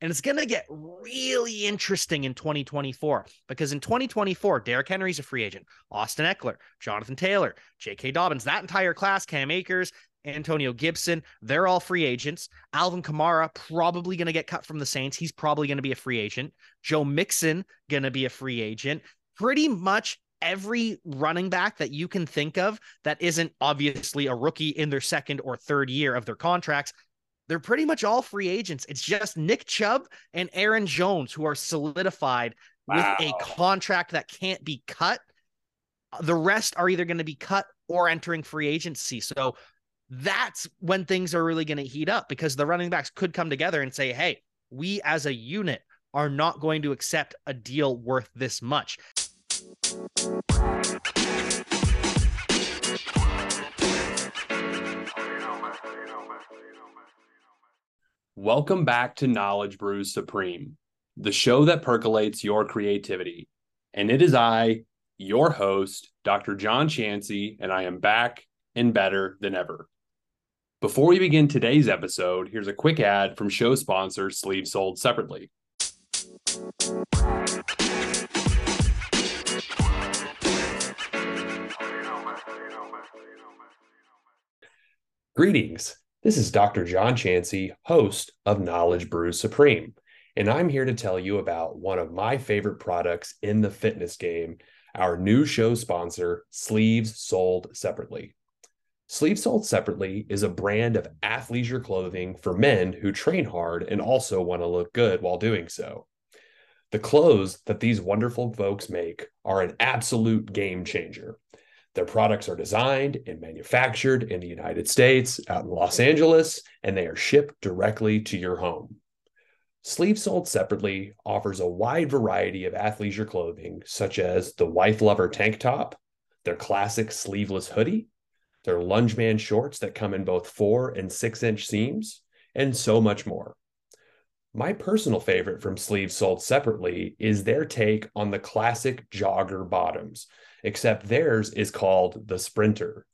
And it's going to get really interesting in 2024 because in 2024, Derrick Henry's a free agent, Austin Ekeler, Jonathan Taylor, J.K. Dobbins, that entire class, Cam Akers, Antonio Gibson, they're all free agents. Alvin Kamara probably going to get cut from the Saints. He's probably going to be a free agent. Joe Mixon going to be a free agent. Pretty much every running back that you can think of that isn't obviously a rookie in their second or third year of their contracts they're pretty much all free agents. It's just Nick Chubb and Aaron Jones who are solidified wow. with a contract that can't be cut. The rest are either going to be cut or entering free agency. So that's when things are really going to heat up because the running backs could come together and say, hey, we as a unit are not going to accept a deal worth this much. Welcome back to Knowledge Brews Supreme, the show that percolates your creativity. And it is I, your host, Dr. John Chansey, and I am back and better than ever. Before we begin today's episode, here's a quick ad from show sponsor Sleeves Sold Separately. Greetings. This is Dr. John Chansey, host of Knowledge Brews Supreme, and I'm here to tell you about one of my favorite products in the fitness game, our new show sponsor, Sleeves Sold Separately. Sleeves Sold Separately is a brand of athleisure clothing for men who train hard and also want to look good while doing so. The clothes that these wonderful folks make are an absolute game changer. Their products are designed and manufactured in the United States, out in Los Angeles, and they are shipped directly to your home. Sleeves Sold Separately offers a wide variety of athleisure clothing, such as the Wife Lover tank top, their classic sleeveless hoodie, their Lungeman shorts that come in both four and six inch seams, and so much more. My personal favorite from Sleeves Sold Separately is their take on the classic jogger bottoms except theirs is called the Sprinter.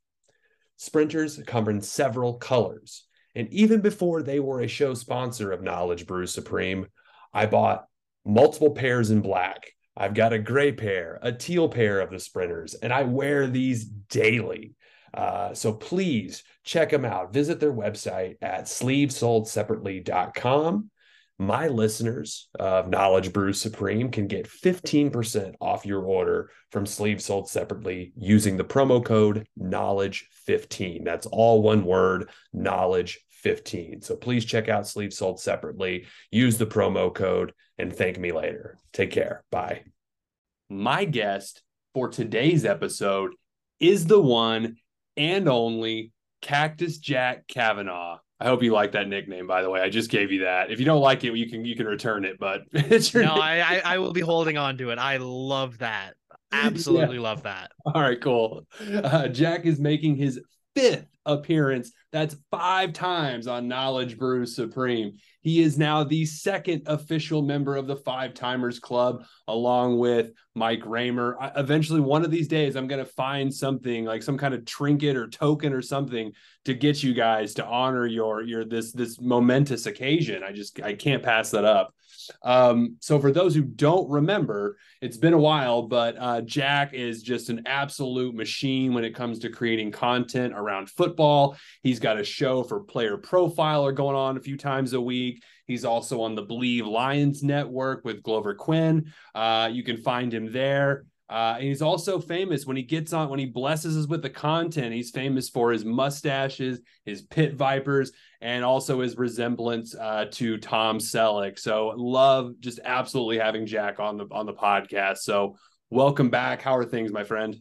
Sprinters come in several colors. And even before they were a show sponsor of Knowledge Brew Supreme, I bought multiple pairs in black. I've got a gray pair, a teal pair of the Sprinters, and I wear these daily. Uh, so please check them out. Visit their website at sleevesoldseparately.com my listeners of Knowledge Brew Supreme can get 15% off your order from Sleeves Sold Separately using the promo code Knowledge15. That's all one word, Knowledge15. So please check out Sleeves Sold Separately, use the promo code, and thank me later. Take care. Bye. My guest for today's episode is the one and only Cactus Jack Cavanagh. I hope you like that nickname, by the way. I just gave you that. If you don't like it, you can you can return it, but it's your no. I, I will be holding on to it. I love that. Absolutely yeah. love that. All right, cool. Uh, Jack is making his fifth appearance. That's five times on Knowledge Brew Supreme. He is now the second official member of the Five Timers Club, along with Mike Raymer. I, eventually, one of these days, I'm going to find something like some kind of trinket or token or something to get you guys to honor your your this this momentous occasion. I just I can't pass that up. Um, so for those who don't remember, it's been a while, but uh, Jack is just an absolute machine when it comes to creating content around football. He's got a show for Player Profiler going on a few times a week. He's also on the Bleav Lions Network with Glover Quin. Uh, you can find him there. Uh, and he's also famous when he gets on, when he blesses us with the content. He's famous for his mustaches, his pit vipers, and also his resemblance uh, to Tom Selleck. So love just absolutely having Jack on the on the podcast. So welcome back. How are things, my friend?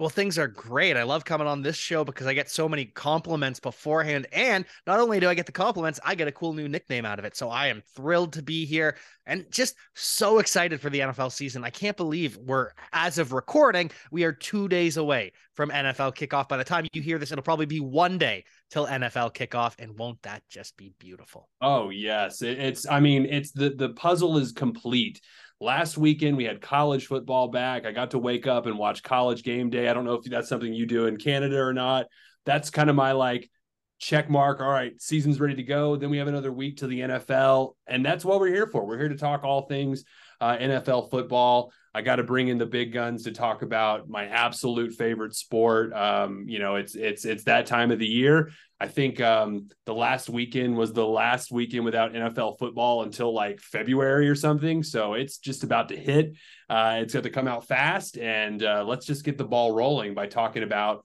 Well, things are great. I love coming on this show because I get so many compliments beforehand. And not only do I get the compliments, I get a cool new nickname out of it. So I am thrilled to be here and just so excited for the NFL season. I can't believe we're, as of recording, we are two days away from NFL kickoff. By the time you hear this, it'll probably be one day till NFL kickoff. And won't that just be beautiful? Oh, yes. It's, I mean, it's the, the puzzle is complete last weekend we had college football back. I got to wake up and watch college game day. I don't know if that's something you do in Canada or not. That's kind of my like check mark. All right, season's ready to go. Then we have another week to the NFL, and that's what we're here for. We're here to talk all things uh, NFL football. I got to bring in the big guns to talk about my absolute favorite sport. Um, you know, it's it's it's that time of the year. I think um, the last weekend was the last weekend without NFL football until like February or something. So it's just about to hit. Uh, it's got to come out fast, and uh, let's just get the ball rolling by talking about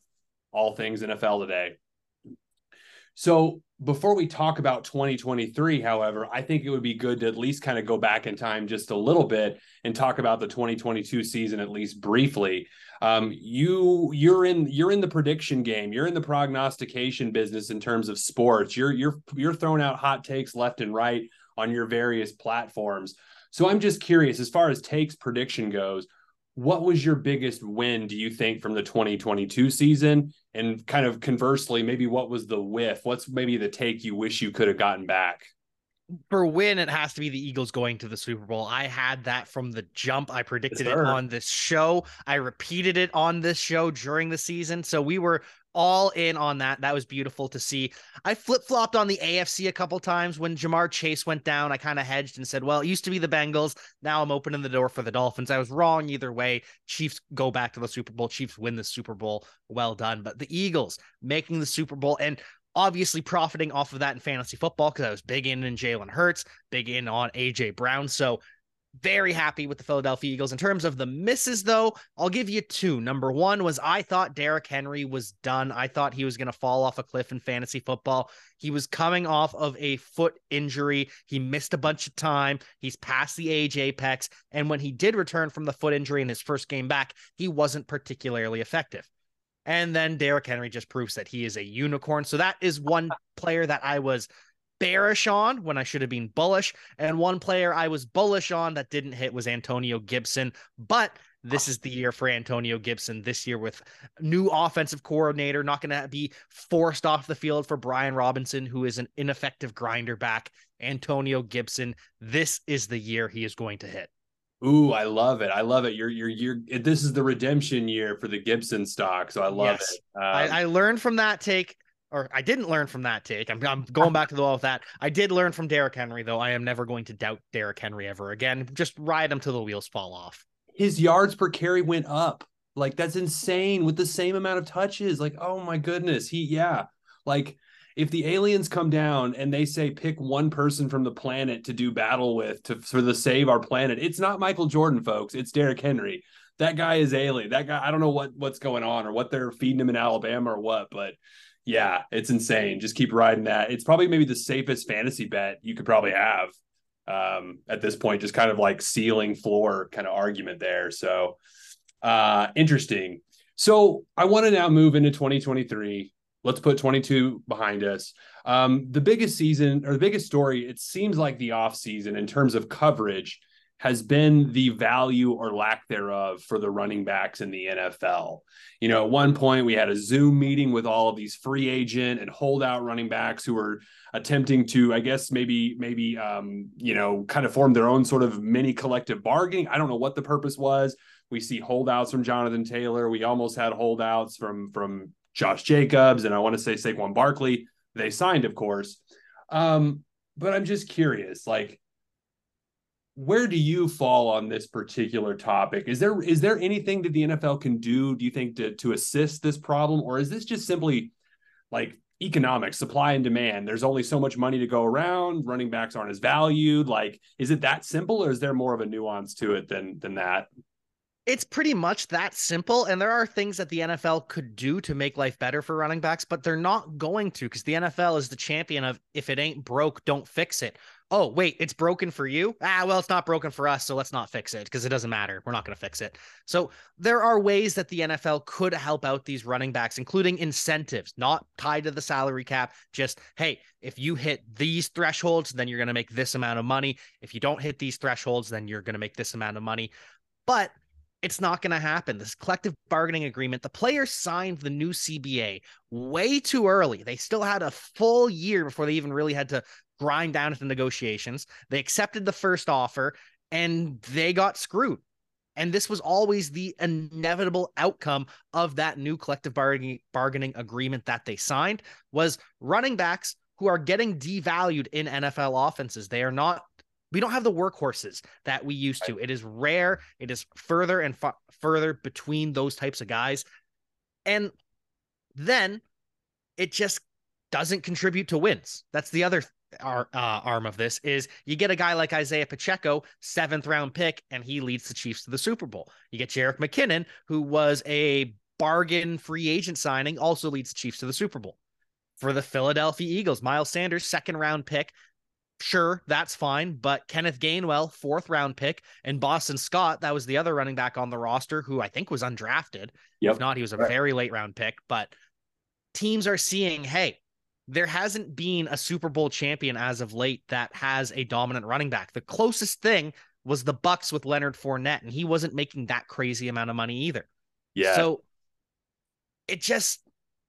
all things NFL today. So before we talk about 2023, however, I think it would be good to at least kind of go back in time just a little bit and talk about the 2022 season at least briefly. Um, you you're in you're in the prediction game. You're in the prognostication business in terms of sports. You're you're you're throwing out hot takes left and right on your various platforms. So I'm just curious, as far as takes prediction goes, what was your biggest win do you think from the 2022 season and kind of conversely maybe what was the whiff? What's maybe the take you wish you could have gotten back? For win it has to be the eagles going to the super bowl i had that from the jump. I predicted it on this show. I repeated it on this show during the season. So we were all in on that. That was beautiful to see. I flip flopped on the AFC a couple times when Ja'Marr Chase went down. I kind of hedged and said, well, it used to be the Bengals. Now I'm opening the door for the Dolphins. I was wrong either way. Chiefs go back to the Super Bowl. Chiefs win the Super Bowl. Well done. But the Eagles making the Super Bowl and obviously profiting off of that in fantasy football because I was big in in Jalen Hurts, big in on AJ Brown. So very happy with the Philadelphia Eagles. In terms of the misses, though, I'll give you two. Number one was I thought Derrick Henry was done. I thought he was going to fall off a cliff in fantasy football. He was coming off of a foot injury. He missed a bunch of time. He's past the age apex. And when he did return from the foot injury in his first game back, he wasn't particularly effective. And then Derrick Henry just proves that he is a unicorn. So that is one player that I was bearish on when I should have been bullish. And one player I was bullish on that didn't hit was Antonio Gibson. But this is the year for Antonio Gibson this year with new offensive coordinator, not going to be forced off the field for Brian Robinson, who is an ineffective grinder back. Antonio Gibson, this is the year he is going to hit. Ooh, I love it. I love it. You're, you're, you're, this is the redemption year for the Gibson stock. So I love yes. it. Um, I, I learned from that take or I didn't learn from that take. I'm, I'm going back to the wall with that. I did learn from Derrick Henry, though. I am never going to doubt Derrick Henry ever again. Just ride him till the wheels fall off. His yards per carry went up. Like that's insane with the same amount of touches. Like, oh my goodness. He, yeah. Like if the aliens come down and they say pick one person from the planet to do battle with to for the save our planet, it's not Michael Jordan, folks. It's Derrick Henry. That guy is alien. That guy, I don't know what what's going on or what they're feeding him in Alabama or what, but yeah, it's insane. Just keep riding that. It's probably maybe the safest fantasy bet you could probably have um, at this point. Just kind of like ceiling floor kind of argument there. So uh, interesting. So I want to now move into 2023. Let's put 22 behind us. Um, the biggest season or the biggest story, it seems like the off season in terms of coverage has been the value or lack thereof for the running backs in the NFL. You know, at one point we had a Zoom meeting with all of these free agent and holdout running backs who were attempting to, I guess, maybe, maybe, um, you know, kind of form their own sort of mini collective bargaining. I don't know what the purpose was. We see holdouts from Jonathan Taylor. We almost had holdouts from from Josh Jacobs, and I want to say Saquon Barkley. They signed, of course. Um, but I'm just curious, like where do you fall on this particular topic? Is there is there anything that the NFL can do? Do you think to to assist this problem, or is this just simply like economics, supply and demand? There's only so much money to go around. Running backs aren't as valued. Like, is it that simple, or is there more of a nuance to it than than that? it's pretty much that simple. And there are things that the NFL could do to make life better for running backs, but they're not going to because the NFL is the champion of if it ain't broke, don't fix it oh, wait, it's broken for you. Ah, well, it's not broken for us. So let's not fix it because it doesn't matter. We're not going to fix it. So there are ways that the NFL could help out these running backs, including incentives, not tied to the salary cap. Just, hey, if you hit these thresholds, then you're going to make this amount of money. If you don't hit these thresholds, then you're going to make this amount of money. But it's not going to happen. This collective bargaining agreement, the players signed the new CBA way too early. They still had a full year before they even really had to grind down at the negotiations. They accepted the first offer and they got screwed. And this was always the inevitable outcome of that new collective bargaining, bargaining agreement that they signed was running backs who are getting devalued in NFL offenses. They are not we don't have the workhorses that we used to. It is rare. It is further and fa- further between those types of guys. And then it just doesn't contribute to wins. That's the other ar- uh, arm of this is you get a guy like Isaiah Pacheco, seventh round pick, and he leads the Chiefs to the Super Bowl. You get Jerick McKinnon, who was a bargain free agent signing, also leads the Chiefs to the Super Bowl. For the Philadelphia Eagles, Miles Sanders, second round pick. Sure, that's fine. But Kenneth Gainwell, fourth round pick, and Boston Scott, that was the other running back on the roster who I think was undrafted. Yep. If not, he was a right. very late round pick. But teams are seeing, hey, there hasn't been a Super Bowl champion as of late that has a dominant running back. The closest thing was the Bucs with Leonard Fournette, and he wasn't making that crazy amount of money either. Yeah. So it just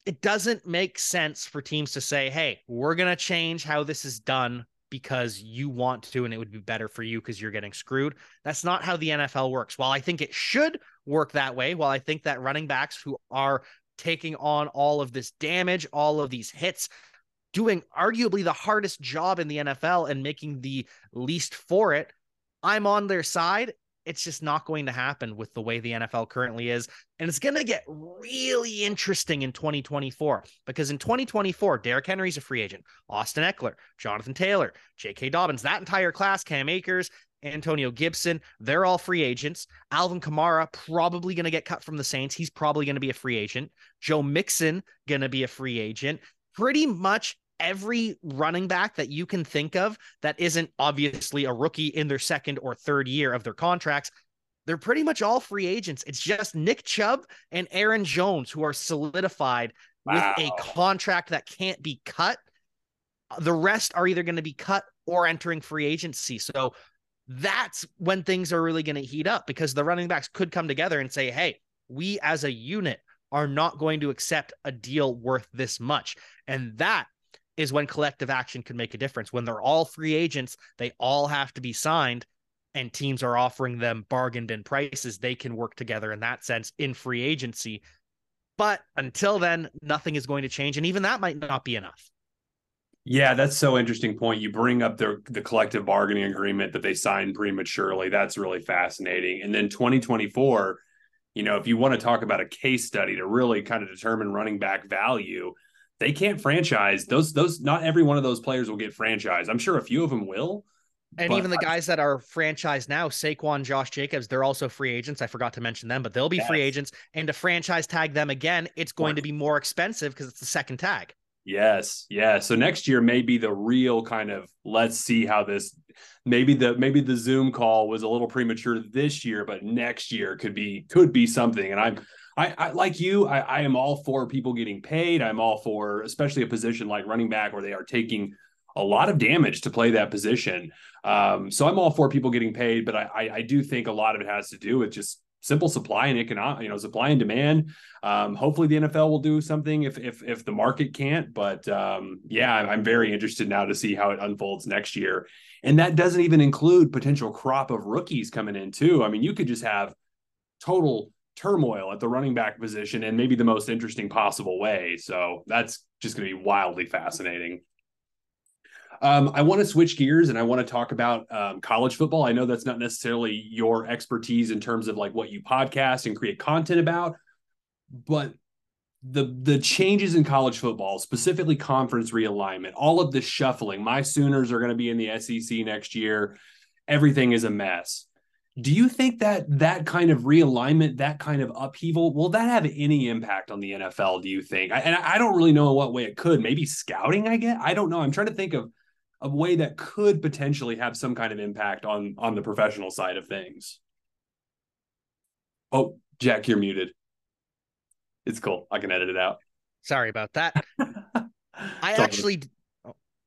it doesn't make sense for teams to say, "Hey, we're going to change how this is done because you want to and it would be better for you because you're getting screwed." That's not how the NFL works. While I think it should work that way, while I think that running backs who are taking on all of this damage, all of these hits, doing arguably the hardest job in the NFL and making the least for it. I'm on their side. It's just not going to happen with the way the NFL currently is. And it's going to get really interesting in 2024 because in 2024, Derrick Henry's a free agent. Austin Ekeler, Jonathan Taylor, J.K. Dobbins, that entire class, Cam Akers, Antonio Gibson, they're all free agents. Alvin Kamara probably going to get cut from the Saints. He's probably going to be a free agent. Joe Mixon going to be a free agent. Pretty much every running back that you can think of that isn't obviously a rookie in their second or third year of their contracts. They're pretty much all free agents. It's just Nick Chubb and Aaron Jones who are solidified wow. with a contract that can't be cut. The rest are either going to be cut or entering free agency. So that's when things are really going to heat up because the running backs could come together and say, hey, we as a unit are not going to accept a deal worth this much. And that is when collective action can make a difference. When they're all free agents, they all have to be signed, and teams are offering them bargained in prices. They can work together in that sense in free agency. But until then, nothing is going to change. And even that might not be enough. Yeah, that's so interesting point. You bring up the the collective bargaining agreement that they signed prematurely. That's really fascinating. And then 2024, you know, if you want to talk about a case study to really kind of determine running back value, they can't franchise those those not every one of those players will get franchised. I'm sure a few of them will. And even the guys that are franchised now, Saquon, Josh Jacobs, they're also free agents. I forgot to mention them, but they'll be yes. free agents. And to franchise tag them again, it's going to be more expensive because it's the second tag. Yes, yeah. So next year may be the real kind of let's see how this maybe the maybe the Zoom call was a little premature this year, but next year could be could be something. And I'm I, I like you, I, I am all for people getting paid. I'm all for especially a position like running back where they are taking a lot of damage to play that position. Um, so I'm all for people getting paid, but I, I, I do think a lot of it has to do with just simple supply and economic, you know, supply and demand. Um, hopefully the NFL will do something if if if the market can't. But um, yeah, I'm very interested now to see how it unfolds next year. And that doesn't even include potential crop of rookies coming in too. I mean, you could just have total turmoil at the running back position in maybe the most interesting possible way. So that's just going to be wildly fascinating. Um, I want to switch gears and I want to talk about um, college football. I know that's not necessarily your expertise in terms of like what you podcast and create content about, but the the changes in college football, specifically conference realignment, all of the shuffling. My Sooners are going to be in the SEC next year. Everything is a mess. Do you think that that kind of realignment, that kind of upheaval, will that have any impact on the NFL? Do you think? I, and I don't really know in what way it could. Maybe scouting. I get. I don't know. I'm trying to think of a way that could potentially have some kind of impact on on the professional side of things. Oh, Jack, you're muted. It's cool. I can edit it out. Sorry about that. I actually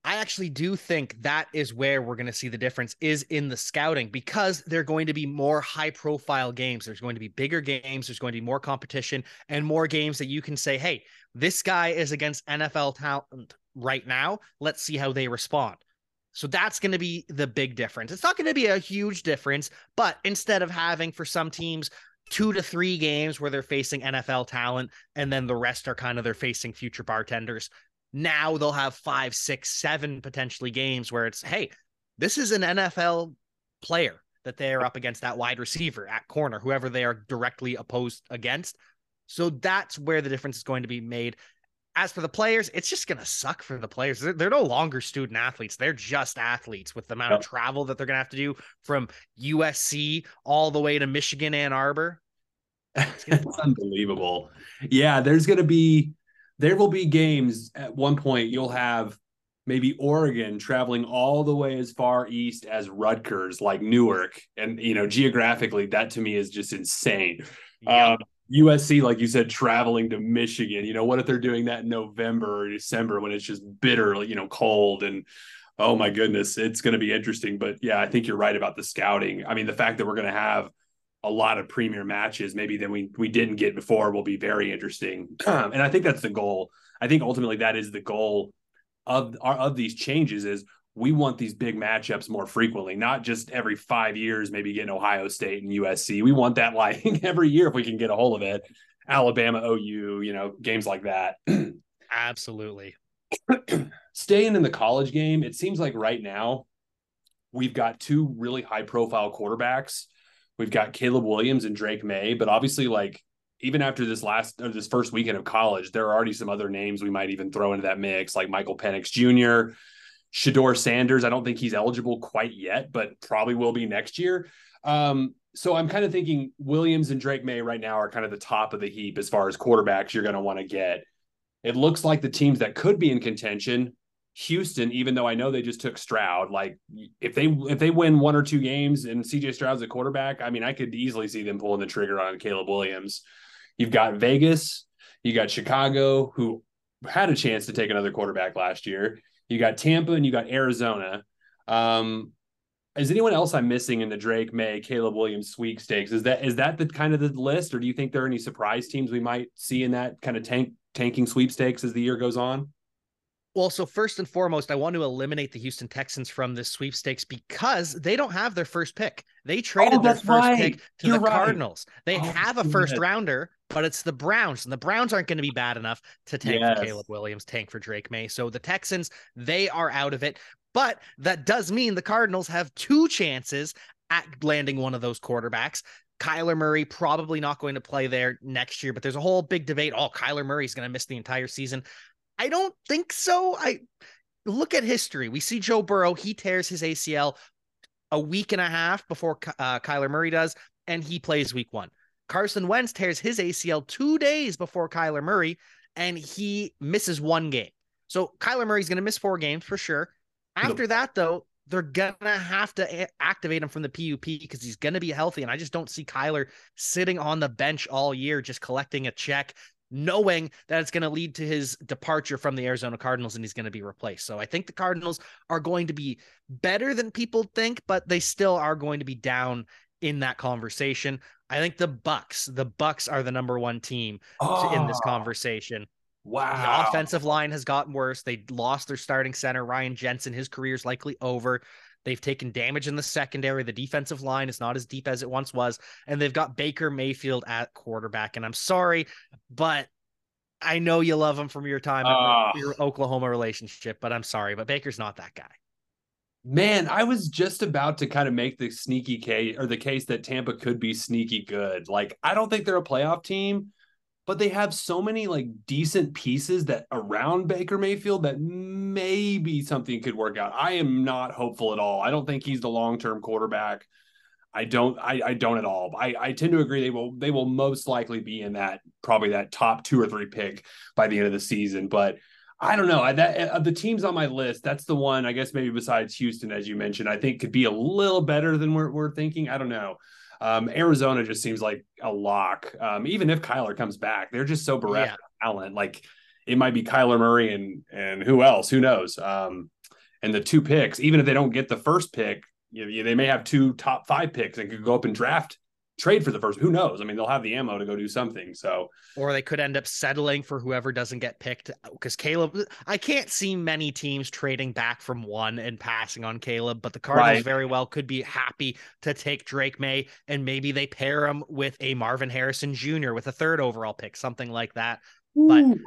I actually do think that is where we're going to see the difference is in the scouting because they're going to be more high profile games. There's going to be bigger games. There's going to be more competition and more games that you can say, Hey, this guy is against NFL talent right now. Let's see how they respond. So that's going to be the big difference. It's not going to be a huge difference, but instead of having for some teams two to three games where they're facing NFL talent and then the rest are kind of they're facing future bartenders, now they'll have five, six, seven potentially games where it's, hey, this is an NFL player that they are up against that wide receiver at corner, whoever they are directly opposed against. So that's where the difference is going to be made. As for the players, it's just going to suck for the players. They're, they're, no longer student athletes. They're just athletes with the amount of travel that they're going to have to do from USC all the way to Michigan, Ann Arbor. It's unbelievable. Yeah, there's going to be, there will be games at one point you'll have maybe Oregon traveling all the way as far east as Rutgers, like Newark. And, you know, geographically, that to me is just insane. Yeah. Um, USC, like you said, traveling to Michigan. You know, what if they're doing that in November or December when it's just bitter, you know, cold and oh my goodness, it's going to be interesting. But yeah, I think you're right about the scouting. I mean, the fact that we're going to have a lot of premier matches, maybe than we we didn't get before, will be very interesting. Uh-huh. and I think that's the goal. I think ultimately that is the goal of of these changes is we want these big matchups more frequently, not just every five years, maybe getting Ohio State and USC. We want that like every year if we can get a hold of it. Alabama, OU, you know, games like that. Absolutely. Staying in the college game, it seems like right now we've got two really high profile quarterbacks. We've got Caleb Williams and Drake Maye, but obviously, like even after this last or this first weekend of college, there are already some other names we might even throw into that mix, like Michael Penix Jr., Shedeur Sanders. I don't think he's eligible quite yet, but probably will be next year. Um, so I'm kind of thinking Williams and Drake Maye right now are kind of the top of the heap as far as quarterbacks you're going to want to get. It looks like the teams that could be in contention, Houston, even though I know they just took Stroud, like if they if they win one or two games and CJ Stroud's a quarterback, I mean, I could easily see them pulling the trigger on Caleb Williams. You've got Vegas, you got Chicago, who had a chance to take another quarterback last year. You got Tampa and you got Arizona. Um, is anyone else I'm missing in the Drake Maye Caleb Williams sweepstakes? Is that is that the kind of the list, or do you think there are any surprise teams we might see in that kind of tank tanking sweepstakes as the year goes on? Well, so first and foremost, I want to eliminate the Houston Texans from this sweepstakes because they don't have their first pick. They traded oh, their first right. pick to You're the right. Cardinals. They oh, have a first rounder, but it's the Browns, and the Browns aren't going to be bad enough to tank yes. for Caleb Williams, tank for Drake Maye. So the Texans, they are out of it. But that does mean the Cardinals have two chances at landing one of those quarterbacks. Kyler Murray probably not going to play there next year, but there's a whole big debate. Oh, Kyler Murray's going to miss the entire season. I don't think so. I look at history. We see Joe Burrow, he tears his ACL a week and a half before uh, Kyler Murray does, and he plays week one. Carson Wentz tears his ACL two days before Kyler Murray, and he misses one game. So Kyler Murray's going to miss four games for sure. After that, though, they're gonna have to a- activate him from the PUP because he's gonna be healthy. And I just don't see Kyler sitting on the bench all year just collecting a check, knowing that it's going to lead to his departure from the Arizona Cardinals and he's going to be replaced. So I think the Cardinals are going to be better than people think, but they still are going to be down in that conversation. I think the Bucs, the Bucs are the number one team oh, in this oh. conversation. Wow. The offensive line has gotten worse. They lost their starting center, Ryan Jensen. His career is likely over. They've taken damage in the secondary. The defensive line is not as deep as it once was. And they've got Baker Mayfield at quarterback. And I'm sorry, but I know you love him from your time uh, your Oklahoma relationship, but I'm sorry, but Baker's not that guy. Man, I was just about to kind of make the sneaky case or the case that Tampa could be sneaky good. Like, I don't think they're a playoff team, but they have so many like decent pieces that around Baker Mayfield that maybe something could work out. I am not hopeful at all. I don't think he's the long-term quarterback. I don't I, I don't at all. I, I tend to agree they will they will most likely be in that probably that top two or three pick by the end of the season. But I don't know. I, that uh, of the teams on my list, that's the one I guess maybe besides Houston, as you mentioned, I think could be a little better than we're, we're thinking. I don't know. Um, Arizona just seems like a lock. Um, even if Kyler comes back, they're just so bereft yeah. of talent. Like it might be Kyler Murray and and who else? Who knows? Um, and the two picks, even if they don't get the first pick, you know, they may have two top five picks and could go up and draft trade for the first. Who knows? I mean, they'll have the ammo to go do something. So, or they could end up settling for whoever doesn't get picked. Because Caleb, I can't see many teams trading back from one and passing on Caleb, but the Cardinals right. very well could be happy to take Drake Maye and maybe they pair him with a Marvin Harrison Jr. with a third overall pick, something like that. Ooh. But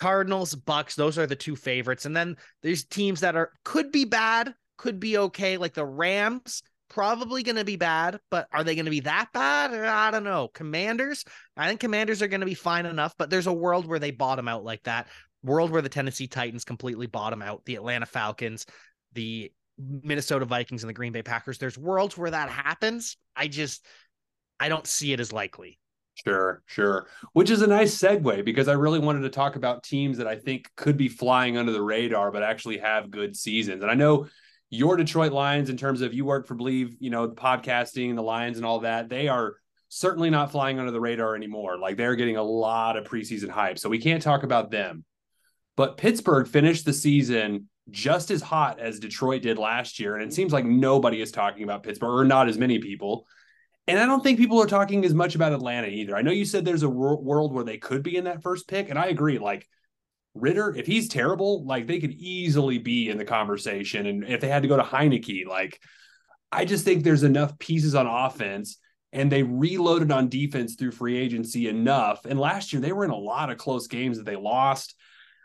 Cardinals, Bucs, those are the two favorites. And then there's teams that are could be bad, could be okay, like the Rams probably going to be bad, but are they going to be that bad? I don't know. Commanders, I think Commanders are going to be fine enough, but there's a world where they bottom out like that. World where the Tennessee Titans completely bottom out, the Atlanta Falcons, the Minnesota Vikings, and the Green Bay Packers. There's worlds where that happens. I just, I don't see it as likely. Sure, sure. Which is a nice segue because I really wanted to talk about teams that I think could be flying under the radar, but actually have good seasons. And I know your Detroit Lions, in terms of you work for Bleav, you know, the podcasting, the Lions and all that, they are certainly not flying under the radar anymore. Like they're getting a lot of preseason hype. So we can't talk about them. But Pittsburgh finished the season just as hot as Detroit did last year. And it seems like nobody is talking about Pittsburgh, or not as many people. And I don't think people are talking as much about Atlanta either. I know you said there's a world where they could be in that first pick. And I agree. Like, Ridder, if he's terrible, like they could easily be in the conversation. And if they had to go to Heinicke, like I just think there's enough pieces on offense and they reloaded on defense through free agency enough. And last year they were in a lot of close games that they lost.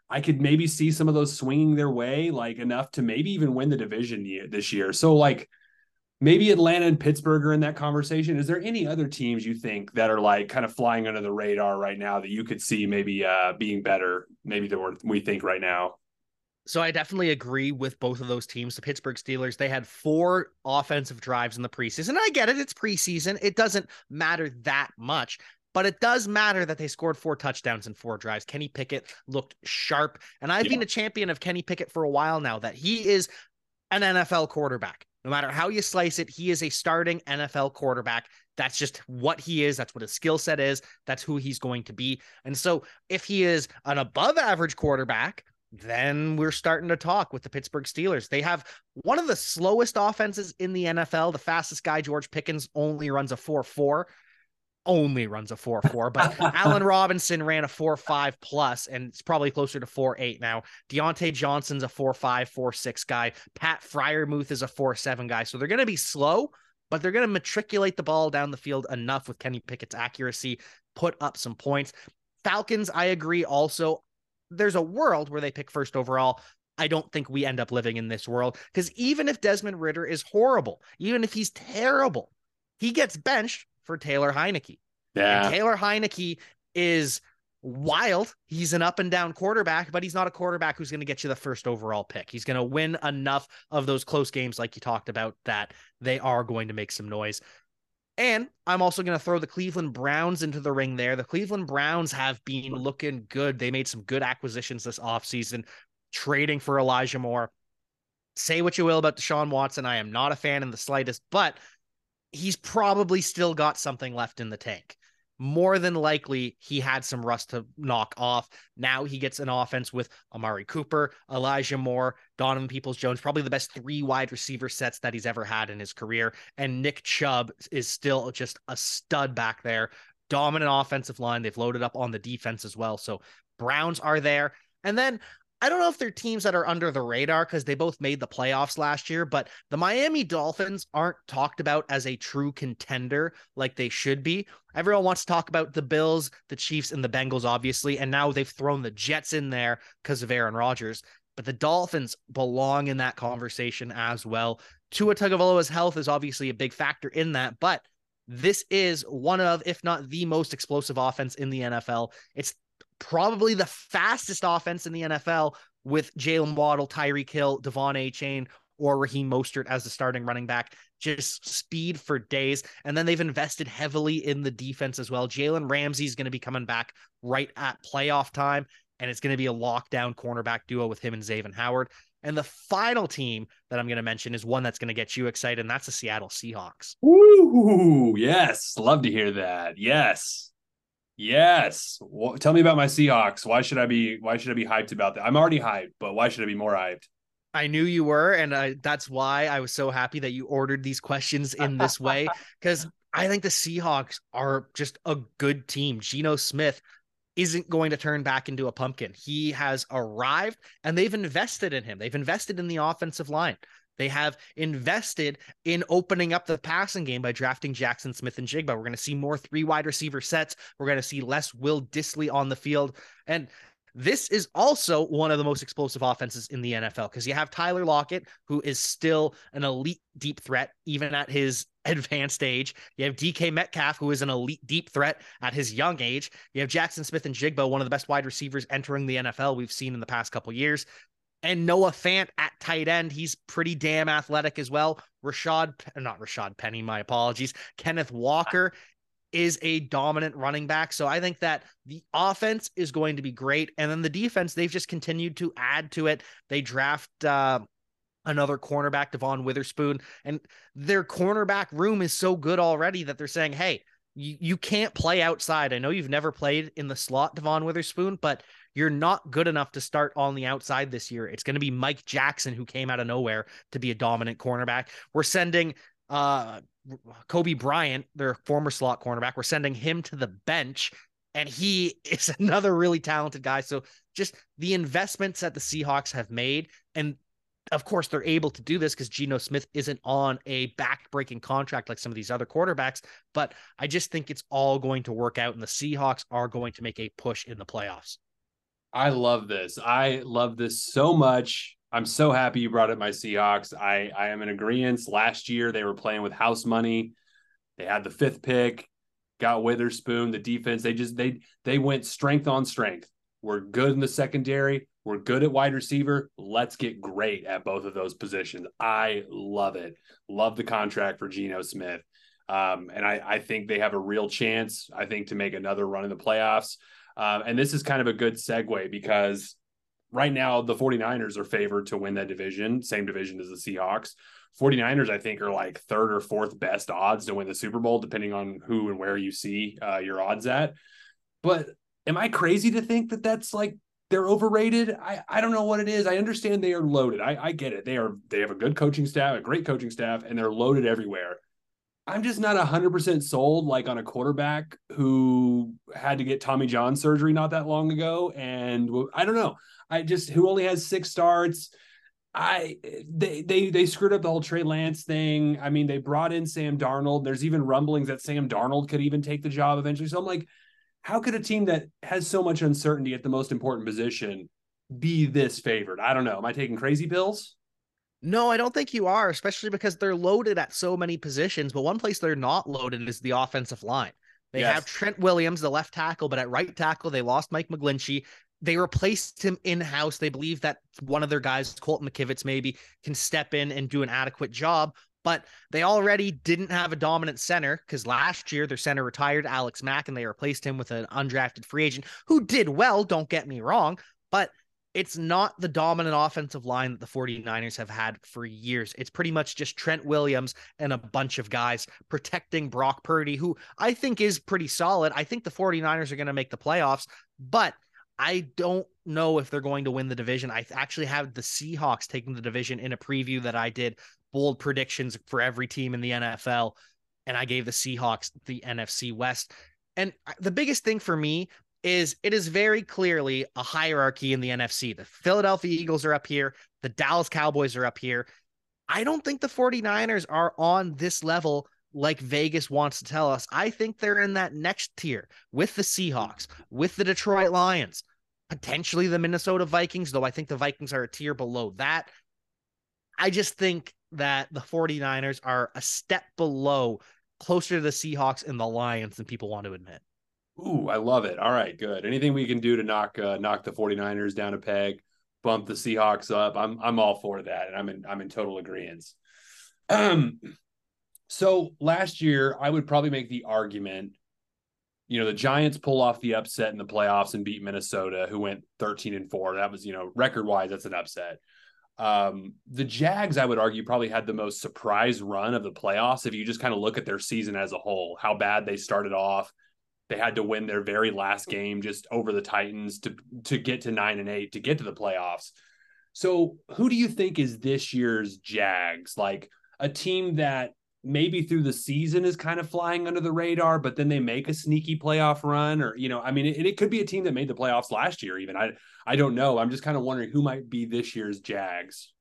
I could maybe see some of those swinging their way, like enough to maybe even win the division this year. So, like, maybe Atlanta and Pittsburgh are in that conversation. Is there any other teams you think that are like kind of flying under the radar right now that you could see maybe uh, being better, maybe than we think right now? So I definitely agree with both of those teams. The Pittsburgh Steelers, they had four offensive drives in the preseason. I get it, it's preseason. It doesn't matter that much. But it does matter that they scored four touchdowns in four drives. Kenny Pickett looked sharp. And I've yeah. been a champion of Kenny Pickett for a while now, that he is an NFL quarterback. No matter how you slice it, he is a starting NFL quarterback. That's just what he is. That's what his skill set is. That's who he's going to be. And so if he is an above average quarterback, then we're starting to talk with the Pittsburgh Steelers. They have one of the slowest offenses in the NFL. The fastest guy, George Pickens, only runs a 4 4 only runs a 4-4, but Allen Robinson ran a 4-5 plus, and it's probably closer to 4-8 now. Diontae Johnson's a 4-5, 4-6 guy. Pat Freiermuth is a 4-7 guy. So they're going to be slow, but they're going to matriculate the ball down the field enough with Kenny Pickett's accuracy, put up some points. Falcons, I agree also. There's a world where they pick first overall. I don't think we end up living in this world because even if Desmond Ridder is horrible, even if he's terrible, he gets benched for Taylor Heinicke. Yeah. And Taylor Heinicke is wild. He's an up and down quarterback, but he's not a quarterback who's going to get you the first overall pick. He's going to win enough of those close games, like you talked about, that they are going to make some noise. And I'm also going to throw the Cleveland Browns into the ring there. The Cleveland Browns have been looking good. They made some good acquisitions this offseason, trading for Elijah Moore. Say what you will about Deshaun Watson. I am not a fan in the slightest, but he's probably still got something left in the tank. More than likely, he had some rust to knock off. Now he gets an offense with Amari Cooper, Elijah Moore, Donovan Peoples Jones, probably the best three wide receiver sets that he's ever had in his career. And Nick Chubb is still just a stud back there. Dominant offensive line. They've loaded up on the defense as well. So Browns are there. And then I don't know if they're teams that are under the radar because they both made the playoffs last year, but the Miami Dolphins aren't talked about as a true contender like they should be. Everyone wants to talk about the Bills, the Chiefs, and the Bengals, obviously, and now they've thrown the Jets in there because of Aaron Rodgers. But the Dolphins belong in that conversation as well. Tua Tagovailoa's health is obviously a big factor in that, but this is one of, if not the most explosive offense in the NFL. It's probably the fastest offense in the NFL with Jaylen Waddle, Tyreek Hill, De'Von Achane, or Raheem Mostert as the starting running back. Just speed for days. And then they've invested heavily in the defense as well. Jalen Ramsey is going to be coming back right at playoff time, and it's going to be a lockdown cornerback duo with him and Xavier Howard. And the final team that I'm going to mention is one that's going to get you excited, and that's the Seattle Seahawks. Ooh, yes. Love to hear that. Yes. Yes. Well, tell me about my Seahawks. Why should I be why should I be hyped about that? I'm already hyped, but why should I be more hyped? I knew you were, and I, that's why I was so happy that you ordered these questions in this way because I think the Seahawks are just a good team. Geno Smith isn't going to turn back into a pumpkin. He has arrived and they've invested in him. They've invested in the offensive line. They have invested in opening up the passing game by drafting Jackson Smith-Njigba. We're going to see more three wide receiver sets. We're going to see less Will Dissly on the field. And this is also one of the most explosive offenses in the NFL because you have Tyler Lockett, who is still an elite deep threat, even at his advanced age. You have DK Metcalf, who is an elite deep threat at his young age. You have Jackson Smith-Njigba, one of the best wide receivers entering the NFL we've seen in the past couple years and Noah Fant at tight end. He's pretty damn athletic as well. Rashad, not Rashad Penny, my apologies. Kenneth Walker is a dominant running back. So I think that the offense is going to be great. And then the defense, they've just continued to add to it. They draft uh, another cornerback, Devon Witherspoon, and their cornerback room is so good already that they're saying, hey, you, you can't play outside. I know you've never played in the slot, Devon Witherspoon, but you're not good enough to start on the outside this year. It's going to be Mike Jackson who came out of nowhere to be a dominant cornerback. We're sending uh Coby Bryant, their former slot cornerback, we're sending him to the bench and he is another really talented guy. So just the investments that the Seahawks have made and of course, they're able to do this because Geno Smith isn't on a back-breaking contract like some of these other quarterbacks. But I just think it's all going to work out, and the Seahawks are going to make a push in the playoffs. I love this. I love this so much. I'm so happy you brought up my Seahawks. I I am in agreement. Last year they were playing with house money. They had the fifth pick, got Witherspoon. The defense they just they they went strength on strength. We're good in the secondary. We're good at wide receiver. Let's get great at both of those positions. I love it. Love the contract for Geno Smith. Um, and I, I think they have a real chance, I think, to make another run in the playoffs. Um, and this is kind of a good segue because right now the 49ers are favored to win that division, same division as the Seahawks. 49ers, I think, are like third or fourth best odds to win the Super Bowl, depending on who and where you see uh, your odds at. But am I crazy to think that that's like they're overrated? I, I don't know what it is. I understand they are loaded. I, I get it. They are they have a good coaching staff, a great coaching staff, and they're loaded everywhere. I'm just not 100% sold like on a quarterback who had to get Tommy John surgery not that long ago and I don't know. I just who only has 6 starts. I they they they screwed up the whole Trey Lance thing. I mean, they brought in Sam Darnold. There's even rumblings that Sam Darnold could even take the job eventually. So I'm like, how could a team that has so much uncertainty at the most important position be this favored? I don't know. Am I taking crazy pills? No, I don't think you are, especially because they're loaded at so many positions. But one place they're not loaded is the offensive line. They yes. have Trent Williams, the left tackle, but at right tackle, they lost Mike McGlinchey. They replaced him in house. They believe that one of their guys, Colton McKivitz, maybe can step in and do an adequate job. But they already didn't have a dominant center because last year their center retired, Alex Mack, and they replaced him with an undrafted free agent who did well. Don't get me wrong. But it's not the dominant offensive line that the 49ers have had for years. It's pretty much just Trent Williams and a bunch of guys protecting Brock Purdy, who I think is pretty solid. I think the 49ers are going to make the playoffs, but I don't know if they're going to win the division. I actually have the Seahawks taking the division in a preview that I did bold predictions for every team in the NFL. And I gave the Seahawks the NFC West. And the biggest thing for me is it is very clearly a hierarchy in the NFC. The Philadelphia Eagles are up here, the Dallas Cowboys are up here. I don't think the 49ers are on this level like Vegas wants to tell us. I think they're in that next tier with the Seahawks, with the Detroit Lions, potentially the Minnesota Vikings, though I think the Vikings are a tier below that. I just think that the 49ers are a step below, closer to the Seahawks and the Lions than people want to admit. Ooh, I love it. All right, good. Anything we can do to knock uh, knock the 49ers down a peg, bump the Seahawks up. I'm I'm all for that. And I'm in I'm in total agreement. Um so last year I would probably make the argument you know the Giants pull off the upset in the playoffs and beat Minnesota who went 13 and 4. That was, you know, record-wise that's an upset. Um, the Jags, I would argue, probably had the most surprise run of the playoffs. If you just kind of look at their season as a whole, how bad they started off, they had to win their very last game just over the Titans to to get to nine and eight to get to the playoffs. So, who do you think is this year's Jags? Like a team that maybe through the season is kind of flying under the radar, but then they make a sneaky playoff run, or you know, I mean, it, it could be a team that made the playoffs last year. Even I, I don't know. I'm just kind of wondering who might be this year's Jags.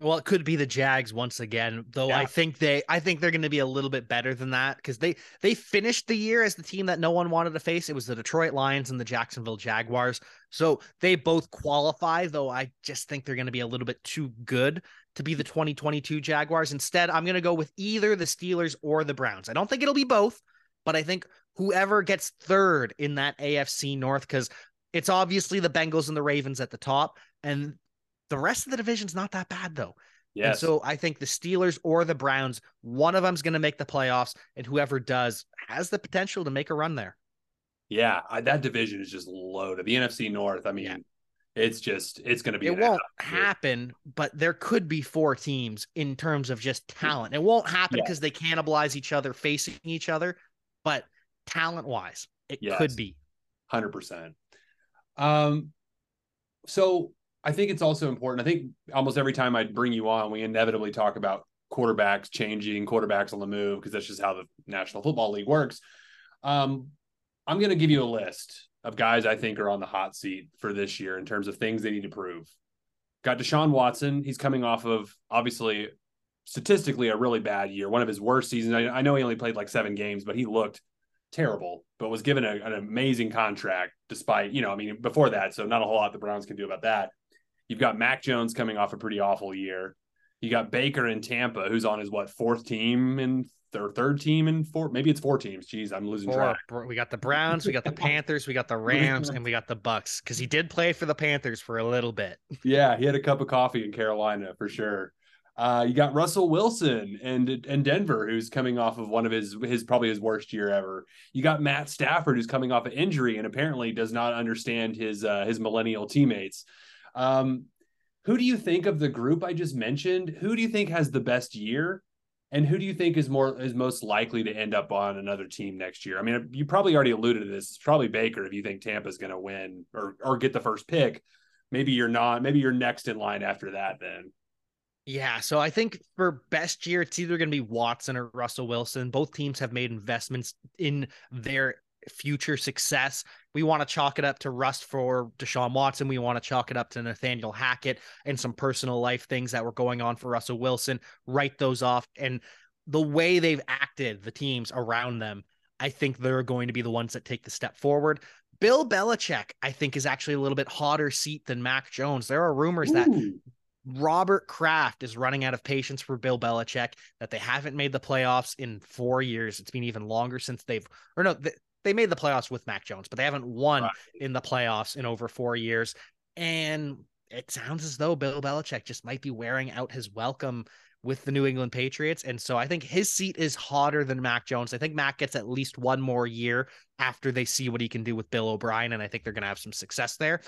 Well, it could be the Jags once again, though. Yeah. I think they, I think they're going to be a little bit better than that because they they finished the year as the team that no one wanted to face. It was the Detroit Lions and the Jacksonville Jaguars, so they both qualify. Though I just think they're going to be a little bit too good to be the 2022 Jaguars. Instead, I'm going to go with either the Steelers or the Browns. I don't think it'll be both, but I think whoever gets third in that AFC North, because it's obviously the Bengals and the Ravens at the top, and the rest of the division's not that bad though. Yeah. So I think the Steelers or the Browns, one of them's going to make the playoffs, and whoever does has the potential to make a run there. Yeah, I, that division is just loaded. The NFC North. I mean, yeah. It's just it's going to be. It won't happen, but there could be four teams in terms of just talent. It won't happen because yeah. they cannibalize each other, facing each other. But talent wise, it yes. could be. Hundred percent. Um, so I think it's also important. I think almost every time I bring you on, we inevitably talk about quarterbacks changing, quarterbacks on the move, because that's just how the National Football League works. Um, I'm going to give you a list of guys I think are on the hot seat for this year in terms of things they need to prove. Got Deshaun Watson. He's coming off of obviously statistically a really bad year, one of his worst seasons. I, I know he only played like seven games, but he looked terrible, but was given a, an amazing contract despite, you know, I mean, before that. So not a whole lot the Browns can do about that. You've got Mac Jones coming off a pretty awful year. You got Baker in Tampa, who's on his what fourth team in their third team and four maybe it's four teams jeez i'm losing four. track we got the browns we got the panthers we got the rams and we got the Bucs because he did play for the panthers for a little bit yeah he had a cup of coffee in carolina for sure uh, you got Russell Wilson and and Denver, who's coming off of one of his his probably his worst year ever. You got Matt Stafford, who's coming off an injury and apparently does not understand his uh, his millennial teammates. Um, who do you think of the group I just mentioned? Who do you think has the best year? And who do you think is more is most likely to end up on another team next year? I mean, you probably already alluded to this. It's probably Baker if you think Tampa's going to win or or get the first pick. Maybe you're not. Maybe you're next in line after that. Then. Yeah, so I think for best year, it's either going to be Watson or Russell Wilson. Both teams have made investments in their future success. We want to chalk it up to Rust for Deshaun Watson. We want to chalk it up to Nathaniel Hackett and some personal life things that were going on for Russell Wilson. Write those off. And the way they've acted, the teams around them, I think they're going to be the ones that take the step forward. Bill Belichick, I think, is actually a little bit hotter seat than Mac Jones. There are rumors Ooh. that Robert Kraft is running out of patience for Bill Belichick, that they haven't made the playoffs in four years. It's been even longer since they've, or no, they made the playoffs with Mac Jones, but they haven't won right. in the playoffs in over four years. And it sounds as though Bill Belichick just might be wearing out his welcome with the New England Patriots. And so I think his seat is hotter than Mac Jones. I think Mac gets at least one more year after they see what he can do with Bill O'Brien. And I think they're going to have some success there.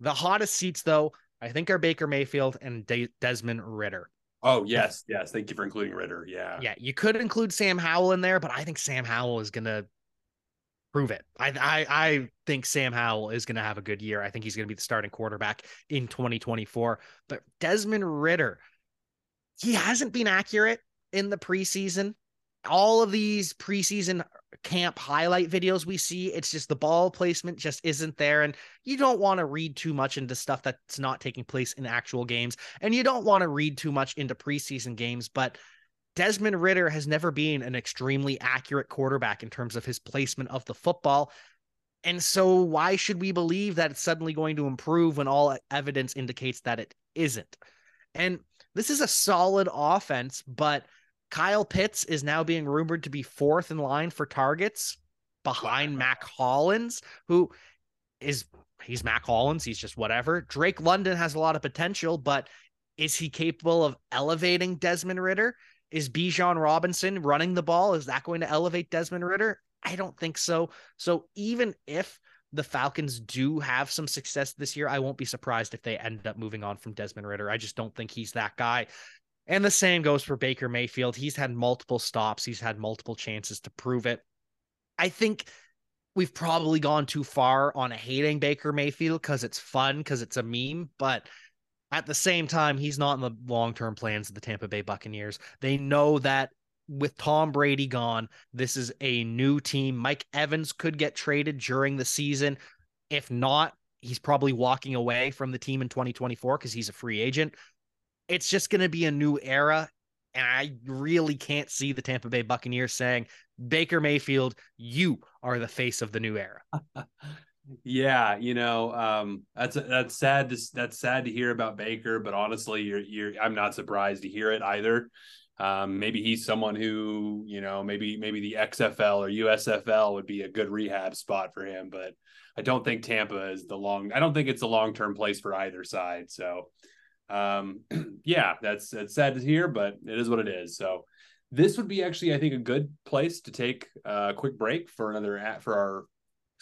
The hottest seats, though, I think are Baker Mayfield and De- Desmond Ridder. Oh, yes. Yes. Thank you for including Ridder. Yeah. Yeah. You could include Sam Howell in there, but I think Sam Howell is going to prove it. I I I think Sam Howell is going to have a good year. I think he's going to be the starting quarterback in 2024. But Desmond Ridder, he hasn't been accurate in the preseason. All of these preseason camp highlight videos we see, it's just the ball placement just isn't there. And you don't want to read too much into stuff that's not taking place in actual games. And you don't want to read too much into preseason games. But Desmond Ridder has never been an extremely accurate quarterback in terms of his placement of the football. And so, why should we believe that it's suddenly going to improve when all evidence indicates that it isn't? And this is a solid offense, but Kyle Pitts is now being rumored to be fourth in line for targets behind Mack Hollins, who is he's Mack Hollins. He's just whatever. Drake London has a lot of potential, but is he capable of elevating Desmond Ridder? Is Bijan Robinson running the ball? Is that going to elevate Desmond Ridder? I don't think so. So even if the Falcons do have some success this year, I won't be surprised if they end up moving on from Desmond Ridder. I just don't think he's that guy. And the same goes for Baker Mayfield. He's had multiple stops, he's had multiple chances to prove it. I think we've probably gone too far on hating Baker Mayfield because it's fun, because it's a meme, but at the same time, he's not in the long term plans of the Tampa Bay Buccaneers. They know that with Tom Brady gone, this is a new team. Mike Evans could get traded during the season. If not, he's probably walking away from the team in 2024 because he's a free agent. It's just going to be a new era. And I really can't see the Tampa Bay Buccaneers saying, Baker Mayfield, you are the face of the new era. yeah, you know, um, that's that's sad to that's sad to hear about Baker, but honestly, you're you're I'm not surprised to hear it either. Um, maybe he's someone who, you know, maybe maybe the XFL or USFL would be a good rehab spot for him, but I don't think Tampa is the long. I don't think it's a long term place for either side. So, um, yeah, that's that's sad to hear, but it is what it is. So, this would be actually, I think, a good place to take a quick break for another for our,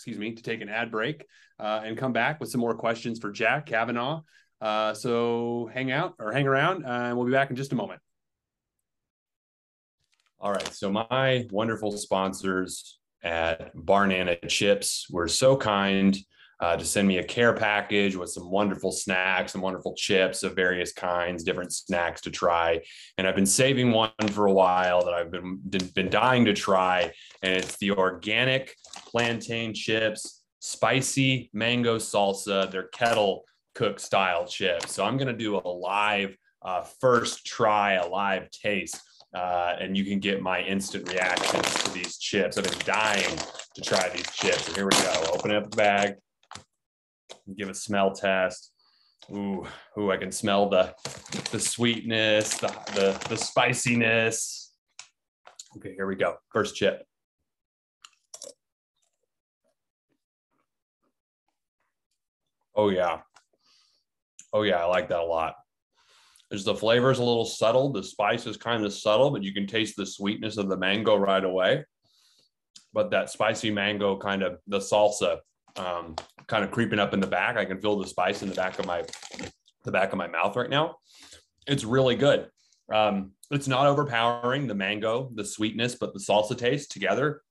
excuse me, to take an ad break uh, and come back with some more questions for Jack Cavanagh. Uh, so hang out or hang around, and we'll be back in just a moment. All right. So my wonderful sponsors at Barnana Chips were so kind uh, to send me a care package with some wonderful snacks and wonderful chips of various kinds, different snacks to try. And I've been saving one for a while that I've been been dying to try, and it's the organic plantain chips, spicy mango salsa. They're kettle cook style chips. So I'm gonna do a live uh, first try, a live taste uh, and you can get my instant reactions to these chips. I've been dying to try these chips. So here we go. Open up the bag, give a smell test. Ooh, ooh, I can smell the the sweetness, the, the the spiciness. Okay, here we go. First chip. Oh yeah. Oh yeah, I like that a lot is the flavor is a little subtle. The spice is kind of subtle, but you can taste the sweetness of the mango right away. But that spicy mango kind of the salsa um, kind of creeping up in the back. I can feel the spice in the back of my the back of my mouth right now. It's really good. Um, it's not overpowering the mango, the sweetness, but the salsa taste together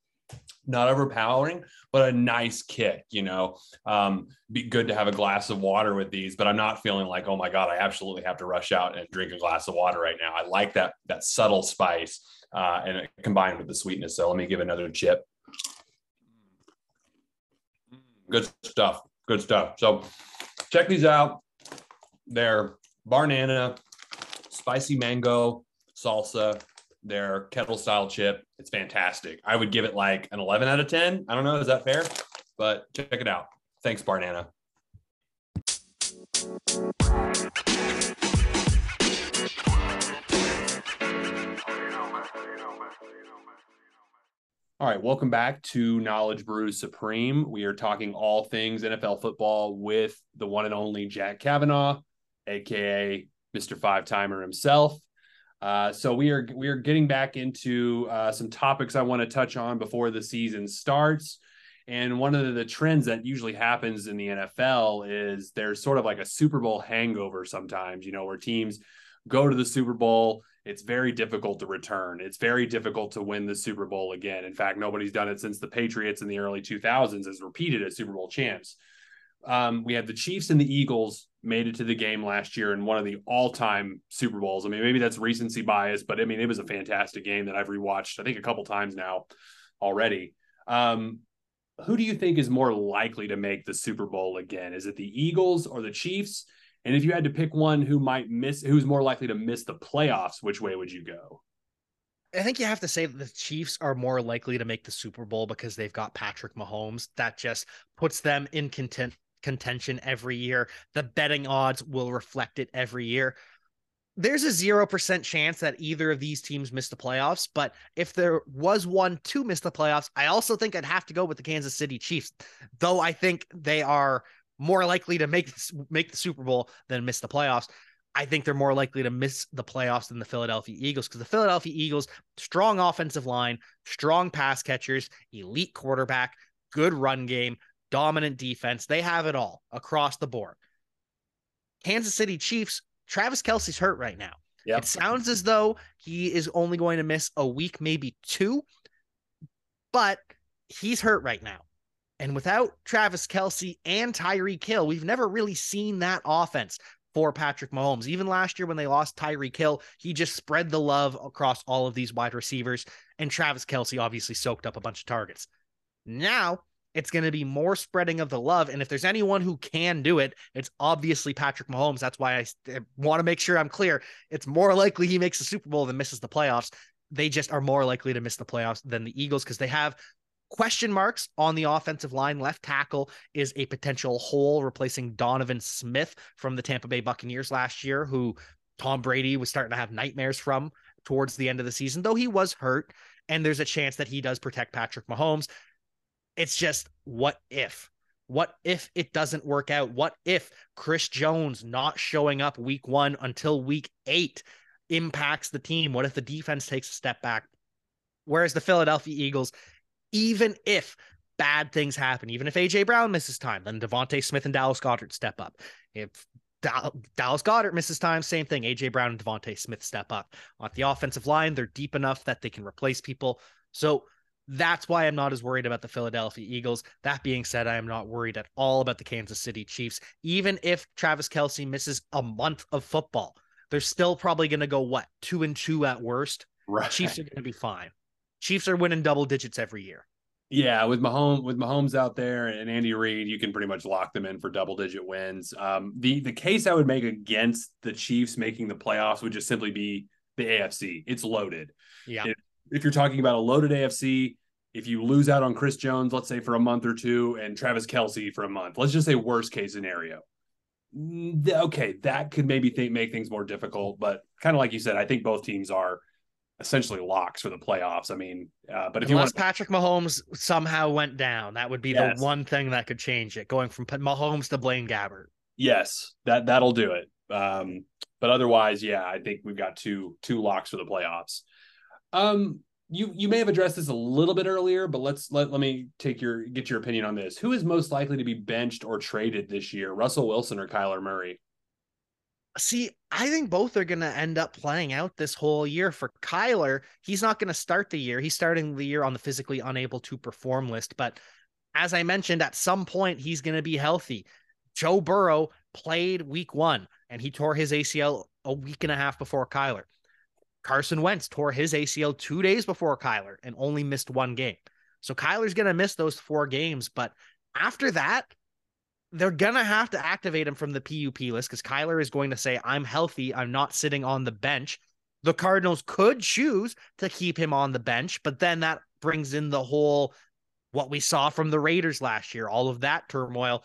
not overpowering, but a nice kick. You know, um, be good to have a glass of water with these, but I'm not feeling like, oh my god, I absolutely have to rush out and drink a glass of water right now. I like that that subtle spice uh, and combined with the sweetness. So let me give another chip. Good stuff. Good stuff. So check these out. They're Barnana, spicy mango salsa their kettle style chip. It's fantastic. I would give it like an 11 out of 10. I don't know. Is that fair? But check it out. Thanks, Barnana. All right, welcome back to Knowledge Brews Supreme. We are talking all things NFL football with the one and only Jack Cavanagh, aka Mr. Five Timer himself. Uh, so we are we are getting back into uh, some topics I want to touch on before the season starts. And one of the trends that usually happens in the NFL is there's sort of like a Super Bowl hangover sometimes, you know, where teams go to the Super Bowl. It's very difficult to return. It's very difficult to win the Super Bowl again. In fact, nobody's done it since the Patriots in the early 2000s as repeated as Super Bowl champs. Um, we had the Chiefs and the Eagles made it to the game last year in one of the all-time Super Bowls. I mean, maybe that's recency bias, but I mean, it was a fantastic game that I've rewatched. I think a couple times now already. Um, who do you think is more likely to make the Super Bowl again? Is it the Eagles or the Chiefs? And if you had to pick one who might miss, who's more likely to miss the playoffs, which way would you go? I think you have to say that the Chiefs are more likely to make the Super Bowl because they've got Patrick Mahomes. That just puts them in content contention every year. The betting odds will reflect it every year. There's a 0% chance that either of these teams miss the playoffs, but if there was one to miss the playoffs, I also think I'd have to go with the Kansas City Chiefs, though I think they are more likely to make make the Super Bowl than miss the playoffs. I think they're more likely to miss the playoffs than the Philadelphia Eagles because the Philadelphia Eagles, strong offensive line, strong pass catchers, elite quarterback, good run game, dominant defense. They have it all across the board. Kansas City Chiefs, Travis Kelce's hurt right now. Yep. It sounds as though he is only going to miss a week, maybe two, but he's hurt right now. And without Travis Kelce and Tyreek Hill, we've never really seen that offense. for Patrick Mahomes. Even last year when they lost Tyreek Hill, he just spread the love across all of these wide receivers. And Travis Kelce obviously soaked up a bunch of targets. Now it's going to be more spreading of the love. And if there's anyone who can do it, it's obviously Patrick Mahomes. That's why I eh, want to make sure I'm clear. It's more likely he makes the Super Bowl than misses the playoffs. They just are more likely to miss the playoffs than the Eagles because they have question marks on the offensive line. Left tackle is a potential hole replacing Donovan Smith from the Tampa Bay Buccaneers last year, who Tom Brady was starting to have nightmares from towards the end of the season, though he was hurt. And there's a chance that he does protect Patrick Mahomes. It's just what if? What if it doesn't work out? What if Chris Jones not showing up week one until week eight impacts the team? What if the defense takes a step back? Whereas the Philadelphia Eagles, even if bad things happen, even if AJ Brown misses time, then DeVonta Smith and Dallas Goedert step up. If Dallas Goedert misses time, same thing. AJ Brown and DeVonta Smith step up. On the offensive line, they're deep enough that they can replace people. So that's why I'm not as worried about the Philadelphia Eagles. That being said, I am not worried at all about the Kansas City Chiefs. Even if Travis Kelce misses a month of football, they're still probably going to go what two and two at worst. Right. Chiefs are going to be fine. Chiefs are winning double digits every year. Yeah, with Mahomes with Mahomes out there and Andy Reid, you can pretty much lock them in for double digit wins. Um, the the case I would make against the Chiefs making the playoffs would just simply be the AFC. It's loaded. Yeah. If, if you're talking about a loaded AFC, if you lose out on Chris Jones, let's say for a month or two, and Travis Kelce for a month, let's just say worst case scenario. Okay, that could maybe think, make things more difficult, but kind of like you said, I think both teams are essentially locks for the playoffs. I mean, uh, but if Unless you want Patrick Mahomes somehow went down, that would be yes. the one thing that could change it, going from Mahomes to Blaine Gabbert. Yes, that that'll do it. Um, but otherwise, yeah, I think we've got two two locks for the playoffs. Um, you you may have addressed this a little bit earlier, but let's let let me take your get your opinion on this. Who is most likely to be benched or traded this year, Russell Wilson or Kyler Murray? See, I think both are going to end up playing out this whole year. For Kyler, he's not going to start the year. He's starting the year on the physically unable to perform list. But as I mentioned, at some point, he's going to be healthy. Joe Burrow played week one and he tore his ACL a week and a half before Kyler. Carson Wentz tore his ACL two days before Kyler and only missed one game. So Kyler's going to miss those four games. But after that, they're to have to activate him from the PUP list because Kyler is going to say, I'm healthy. I'm not sitting on the bench. The Cardinals could choose to keep him on the bench, but then that brings in the whole what we saw from the Raiders last year, all of that turmoil.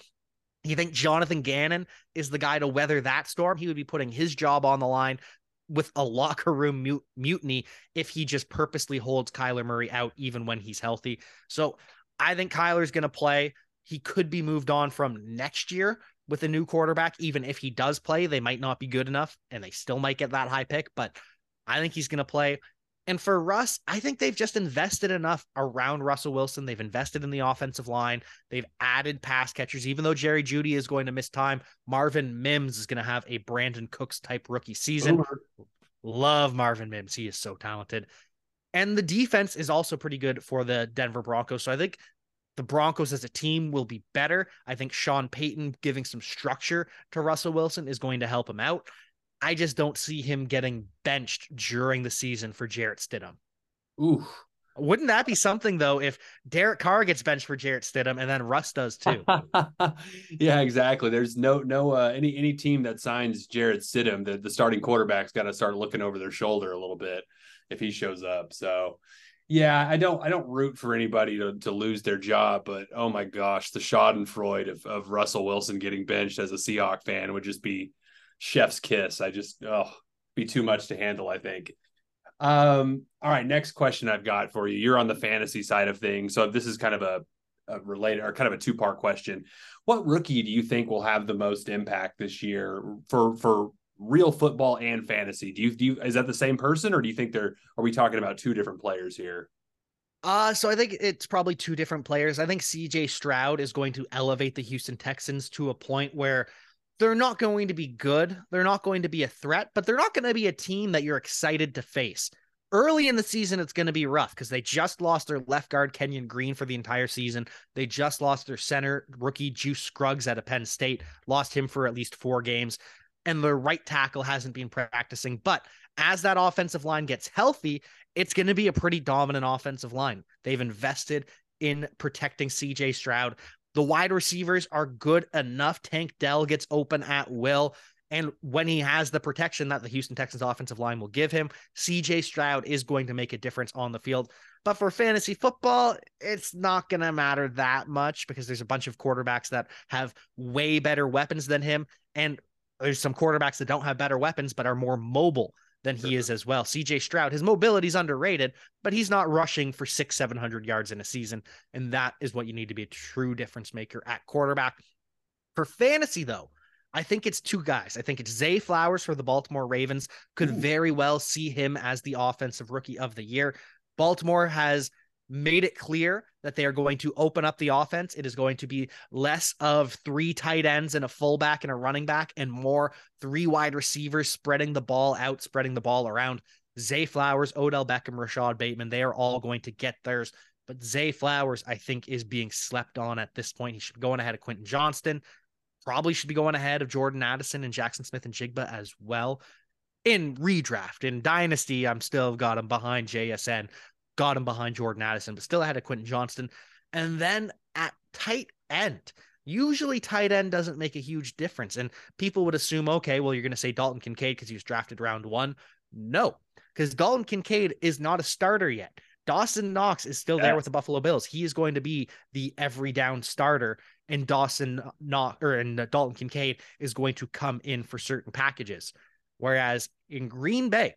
You think Jonathan Gannon is the guy to weather that storm? He would be putting his job on the line with a locker room mut- mutiny if he just purposely holds Kyler Murray out even when he's healthy. So I think Kyler's going to play. He could be moved on from next year with a new quarterback. Even if he does play, they might not be good enough and they still might get that high pick, but I think he's going to play. And for Russ, I think they've just invested enough around Russell Wilson. They've invested in the offensive line. They've added pass catchers. Even though Jerry Jeudy is going to miss time, Marvin Mims is going to have a Brandin Cooks type rookie season. Ooh. Love Marvin Mims. He is so talented. And the defense is also pretty good for the Denver Broncos. So I think the Broncos as a team will be better. I think Sean Payton giving some structure to Russell Wilson is going to help him out. I just don't see him getting benched during the season for Jarrett Stidham. Ooh. Wouldn't that be something though if Derek Carr gets benched for Jarrett Stidham and then Russ does too? yeah, exactly. There's no no uh, any any team that signs Jarrett Stidham, the, the starting quarterback's got to start looking over their shoulder a little bit if he shows up. So yeah, I don't I don't root for anybody to, to lose their job, but oh my gosh, the Schadenfreude of, of Russell Wilson getting benched as a Seahawk fan would just be chef's kiss. I just oh be too much to handle, I think. Um, all right, next question I've got for you. You're on the fantasy side of things. So this is kind of a, a related or kind of a two-part question. What rookie do you think will have the most impact this year for for real football and fantasy? Do you do you, is that the same person or do you think they're are we talking about two different players here? Uh, so I think it's probably two different players. I think CJ Stroud is going to elevate the Houston Texans to a point where they're not going to be good. They're not going to be a threat, but they're not going to be a team that you're excited to face. Early in the season, it's going to be rough because they just lost their left guard, Kenyon Green, for the entire season. They just lost their center, rookie Juice Scruggs out of Penn State, lost him for at least four games. And the right tackle hasn't been practicing. But as that offensive line gets healthy, it's going to be a pretty dominant offensive line. They've invested in protecting CJ Stroud. The wide receivers are good enough. Tank Dell gets open at will. And when he has the protection that the Houston Texans offensive line will give him, CJ Stroud is going to make a difference on the field. But for fantasy football, it's not going to matter that much because there's a bunch of quarterbacks that have way better weapons than him. And there's some quarterbacks that don't have better weapons, but are more mobile than he is mm-hmm. as well. CJ Stroud, his mobility is underrated, but he's not rushing for six, 700 yards in a season. And that is what you need to be a true difference maker at quarterback. For fantasy, though, I think it's two guys. I think it's Zay Flowers for the Baltimore Ravens. Could Ooh. very well see him as the offensive rookie of the year. Baltimore has made it clear that they are going to open up the offense. It is going to be less of three tight ends and a fullback and a running back and more three wide receivers spreading the ball out, spreading the ball around. Zay Flowers, Odell Beckham, Rashod Bateman, they are all going to get theirs. But Zay Flowers, I think, is being slept on at this point. He should be going ahead of Quentin Johnston probably should be going ahead of Jordan Addison and Jaxon Smith-Njigba as well. In redraft, in Dynasty, I'm still got him behind JSN, got him behind Jordan Addison, but still ahead of Quentin Johnston. And then at tight end, usually tight end doesn't make a huge difference. And people would assume, okay, well, you're going to say Dalton Kincaid because he was drafted round one. No, because Dalton Kincaid is not a starter yet. Dawson Knox is still yeah. there with the Buffalo Bills. He is going to be the every down starter and Dawson Knox or and Dalton Kincaid is going to come in for certain packages. Whereas in Green Bay,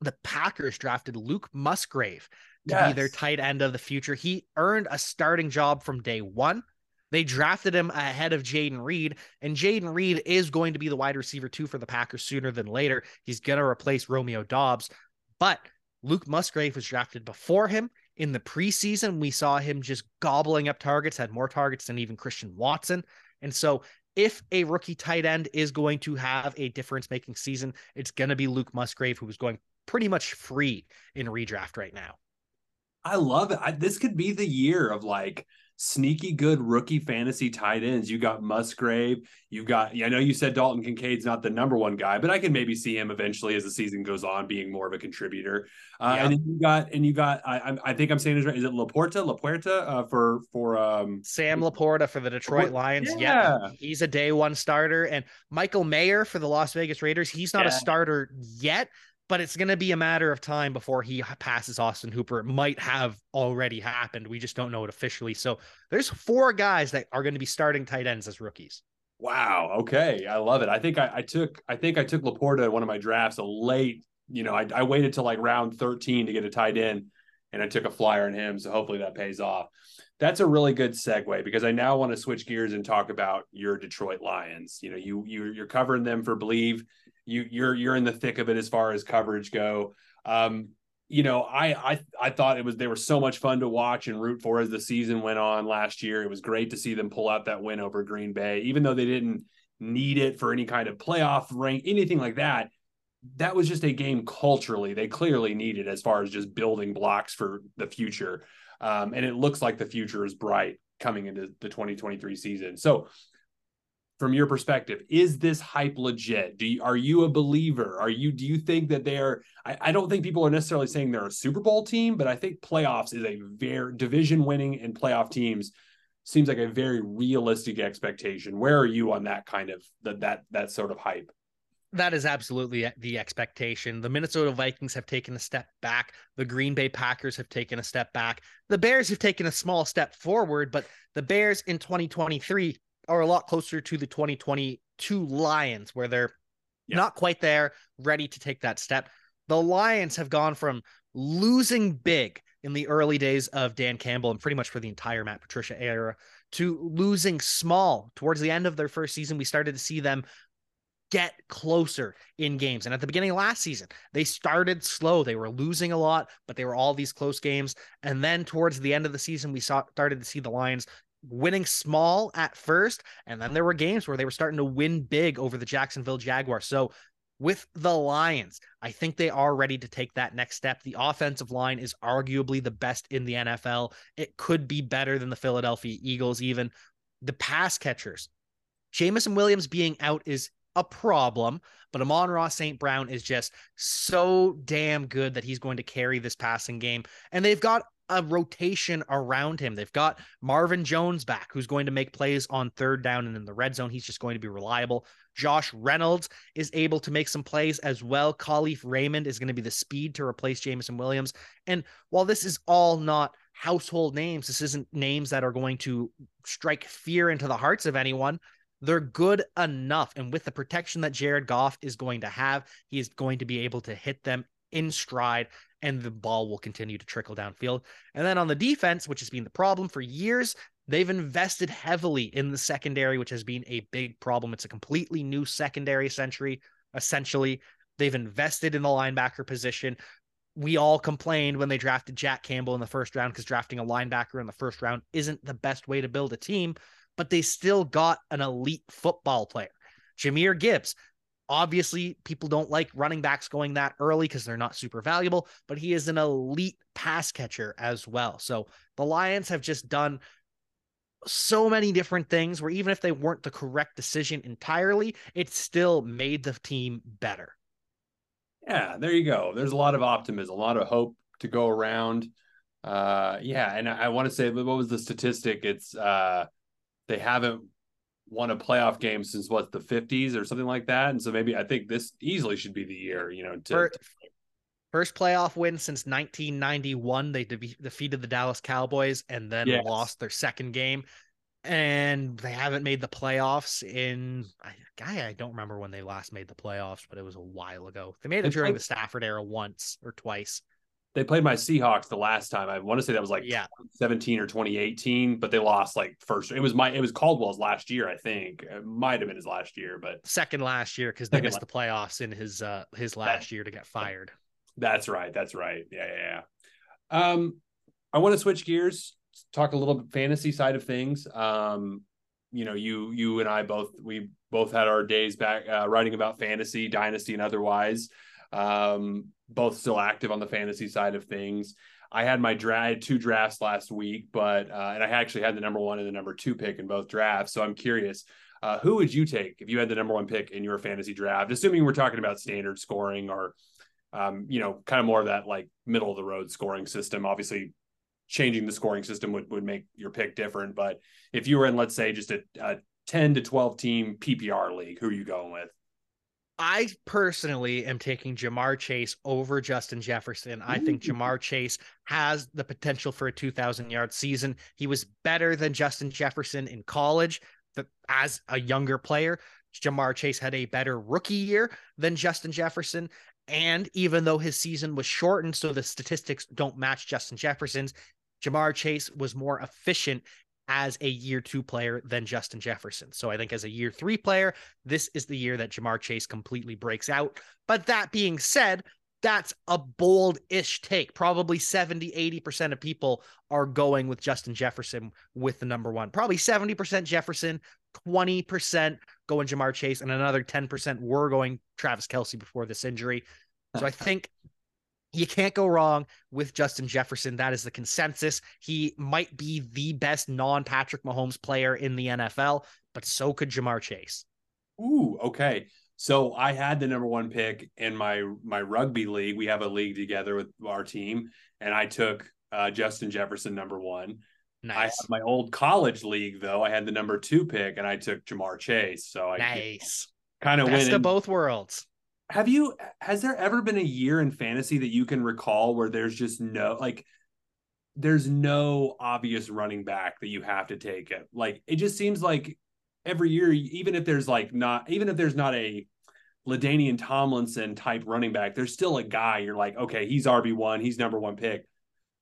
the Packers drafted Luke Musgrave to yes. be their tight end of the future. He earned a starting job from day one. They drafted him ahead of Jayden Reed, and Jayden Reed is going to be the wide receiver two for the Packers sooner than later. He's going to replace Romeo Doubs, but Luke Musgrave was drafted before him. In the preseason, we saw him just gobbling up targets, had more targets than even Christian Watson. And so, if a rookie tight end is going to have a difference making season, it's going to be Luke Musgrave, who is going pretty much free in redraft right now. I love it. I, this could be the year of like sneaky good rookie fantasy tight ends. You got Musgrave. You got, yeah, I know you said Dalton Kincaid's not the number one guy, but I can maybe see him eventually as the season goes on being more of a contributor. Uh, And then you got, and you got, I, I think I'm saying this right. Is it Laporta, Lapuerta uh, for, for, um, Sam Laporta for the Detroit Lions. Yeah. Yep. He's a day one starter. And Michael Mayer for the Las Vegas Raiders. He's not yeah. a starter yet, but it's going to be a matter of time before he passes Austin Hooper. It might have already happened. We just don't know it officially. So there's four guys that are going to be starting tight ends as rookies. Wow. Okay. I love it. I think I, I took I think I took Laporta at one of my drafts a late, you know, I, I waited till like round 13 to get a tight end and I took a flyer on him. So hopefully that pays off. That's a really good segue because I now want to switch gears and talk about your Detroit Lions. You know, you you you're covering them for Bleav you you're you're in the thick of it as far as coverage go. Um, you know, I I I thought it was they were so much fun to watch and root for as the season went on last year. It was great to see them pull out that win over Green Bay, even though they didn't need it for any kind of playoff rank, anything like that. That was just a game culturally they clearly needed as far as just building blocks for the future. Um, and it looks like the future is bright coming into the 2023 season. So from your perspective is this hype legit do you, are you a believer are you do you think that they're I, I, don't think people are necessarily saying they're a super bowl team but i think playoffs is a very division winning and playoff teams seems like a very realistic expectation where are you on that kind of that that that sort of hype that is absolutely the expectation. The Minnesota Vikings have taken a step back. The Green Bay Packers have taken a step back. The Bears have taken a small step forward, but the Bears in 2023 are a lot closer to the 2022 Lions, where they're yeah. not quite there, ready to take that step. The Lions have gone from losing big in the early days of Dan Campbell and pretty much for the entire Matt Patricia era to losing small towards the end of their first season. We started to see them get closer in games. And at the beginning of last season, they started slow. They were losing a lot, but they were all these close games. And then towards the end of the season, we saw started to see the Lions winning small at first, and then there were games where they were starting to win big over the Jacksonville Jaguars. So with the Lions, I think they are ready to take that next step. The offensive line is arguably the best in the NFL. It could be better than the Philadelphia Eagles, even. The pass catchers, Jameson Williams being out is a problem, but Amon-Ra St. Brown is just so damn good that he's going to carry this passing game. And they've got a rotation around him. They've got Marvin Jones back, who's going to make plays on third down and in the red zone. He's just going to be reliable. Josh Reynolds is able to make some plays as well. Kalif Raymond is going to be the speed to replace Jameson Williams. And while this is all not household names, this isn't names that are going to strike fear into the hearts of anyone. They're good enough. And with the protection that Jared Goff is going to have, he is going to be able to hit them in stride and the ball will continue to trickle downfield. And then on the defense, which has been the problem for years, they've invested heavily in the secondary, which has been a big problem. It's a completely new secondary century, essentially. They've invested in the linebacker position. We all complained when they drafted Jack Campbell in the first round because drafting a linebacker in the first round isn't the best way to build a team, but they still got an elite football player. Jahmyr Gibbs, Obviously, people don't like running backs going that early because they're not super valuable, but he is an elite pass catcher as well. So the Lions have just done so many different things where even if they weren't the correct decision entirely, it still made the team better. Yeah, there you go. There's a lot of optimism, a lot of hope to go around. Uh yeah, and I, I want to say what was the statistic? It's uh they haven't won a playoff game since what the 50s or something like that. And so maybe I think this easily should be the year, you know, to, first, first playoff win since 1991. They de- defeated the Dallas Cowboys and then yes. lost their second game. And they haven't made the playoffs in I, I don't remember when they last made the playoffs, but it was a while ago. They made it during the Stafford era once or twice they played my Seahawks the last time. I want to say that was like yeah. 17 or 2018, but they lost like first. It was my it was Caldwell's last year, I think. It might have been his last year, but second last year because they missed last. the playoffs in his uh his last that, year to get fired. That's right. That's right. Yeah, yeah, yeah. Um, I want to switch gears, talk a little fantasy side of things. Um, you know, you you and I both we both had our days back uh, writing about fantasy, dynasty, and otherwise. Um, both still active on the fantasy side of things. I had my draft two drafts last week, but uh, and I actually had the number one and the number two pick in both drafts. So I'm curious, uh, who would you take if you had the number one pick in your fantasy draft? Assuming we're talking about standard scoring or, um, you know, kind of more of that like middle of the road scoring system. Obviously, changing the scoring system would would make your pick different. But if you were in, let's say, just a, a 10 to 12 team PPR league, who are you going with? I personally am taking Ja'Marr Chase over Justin Jefferson. I think Ja'Marr Chase has the potential for a 2,000 yard season. He was better than Justin Jefferson in college as a younger player. Ja'Marr Chase had a better rookie year than Justin Jefferson. And even though his season was shortened, so the statistics don't match Justin Jefferson's, Ja'Marr Chase was more efficient as a year two player than Justin Jefferson. So I think as a year three player, this is the year that Ja'Marr Chase completely breaks out. But that being said, that's a bold ish take. Probably 70, 80% of people are going with Justin Jefferson with the number one. Probably 70% Jefferson, 20% going Ja'Marr Chase, and another 10% were going Travis Kelce before this injury. So I think you can't go wrong with Justin Jefferson. That is the consensus. He might be the best non Patrick Mahomes player in the NFL, but so could Ja'Marr Chase. Ooh, okay. So I had the number one pick in my my rugby league. We have a league together with our team, and I took uh, Justin Jefferson number one. Nice. I my old college league though. I had the number two pick, and I took Ja'Marr Chase. So I nice. Kind of win of both worlds have you has there ever been a year in fantasy that you can recall where there's just no like there's no obvious running back that you have to take it? Like it just seems like every year even if there's like not even if there's not a LaDainian Tomlinson type running back there's still a guy you're like okay he's RB1 he's number 1 pick.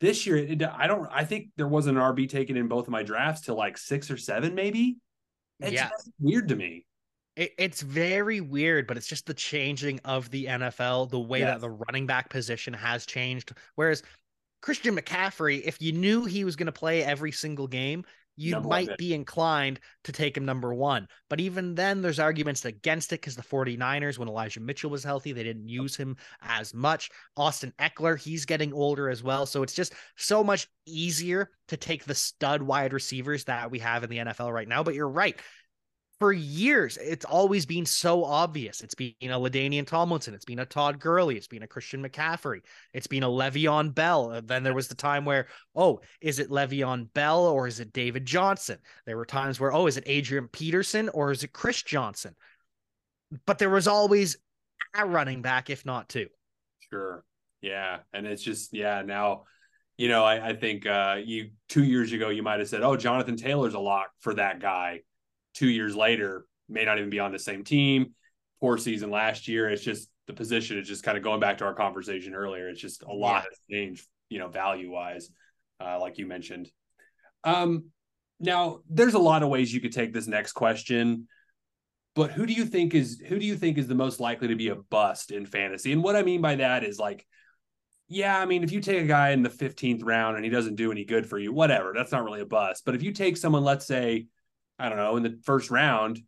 This year it, I don't I think there wasn't an RB taken in both of my drafts till like 6 or 7 maybe? It's yeah. weird to me it, it's very weird, but it's just the changing of the NFL, the way yes. that the running back position has changed. Whereas Christian McCaffrey, if you knew he was going to play every single game, you number might be inclined to take him number one. But even then, there's arguments against it because the 49ers, when Elijah Mitchell was healthy, they didn't use him as much. Austin Ekeler, he's getting older as well. So it's just so much easier to take the stud wide receivers that we have in the NFL right now. But you're right for years, it's always been so obvious. It's been a LaDainian Tomlinson. It's been a Todd Gurley. It's been a Christian McCaffrey. It's been a Le'Veon Bell. Then there was the time where, oh, is it Le'Veon Bell or is it David Johnson? There were times where, oh, is it Adrian Peterson or is it Chris Johnson? But there was always a running back, if not two. Sure. Yeah. And it's just, yeah, now, you know, I, I think uh, you two years ago, you might have said, oh, Jonathan Taylor's a lock for that guy two years later may not even be on the same team. Poor season last year. It's just the position is just kind of going back to our conversation earlier. It's just a lot yeah. has changed, you know, value wise, uh, like you mentioned. Um, now there's a lot of ways you could take this next question, but who do you think is who do you think is the most likely to be a bust in fantasy? And what I mean by that is like, yeah, I mean, if you take a guy in the 15th round and he doesn't do any good for you, whatever, that's not really a bust. But if you take someone, let's say I don't know, in the first round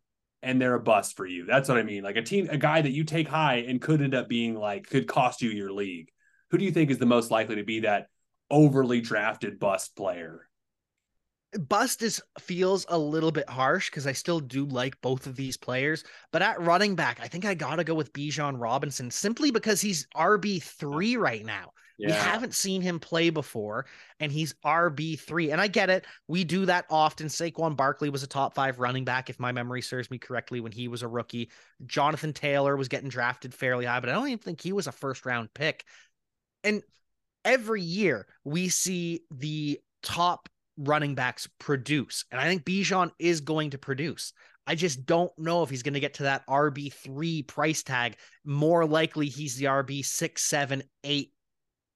and they're a bust for you. That's what I mean. Like a team, a guy that you take high and could end up being like, could cost you your league. Who do you think is the most likely to be that overly drafted bust player? Bust is feels a little bit harsh because I still do like both of these players, but at running back, I think I gotta go with Bijan Robinson simply because he's RB three right now. Yeah. We haven't seen him play before, and he's RB3. And I get it. We do that often. Saquon Barkley was a top five running back, if my memory serves me correctly, when he was a rookie. Jonathan Taylor was getting drafted fairly high, but I don't even think he was a first round pick. And every year we see the top running backs produce. And I think Bijan is going to produce. I just don't know if he's going to get to that RB3 price tag. More likely, he's the RB six, seven, eight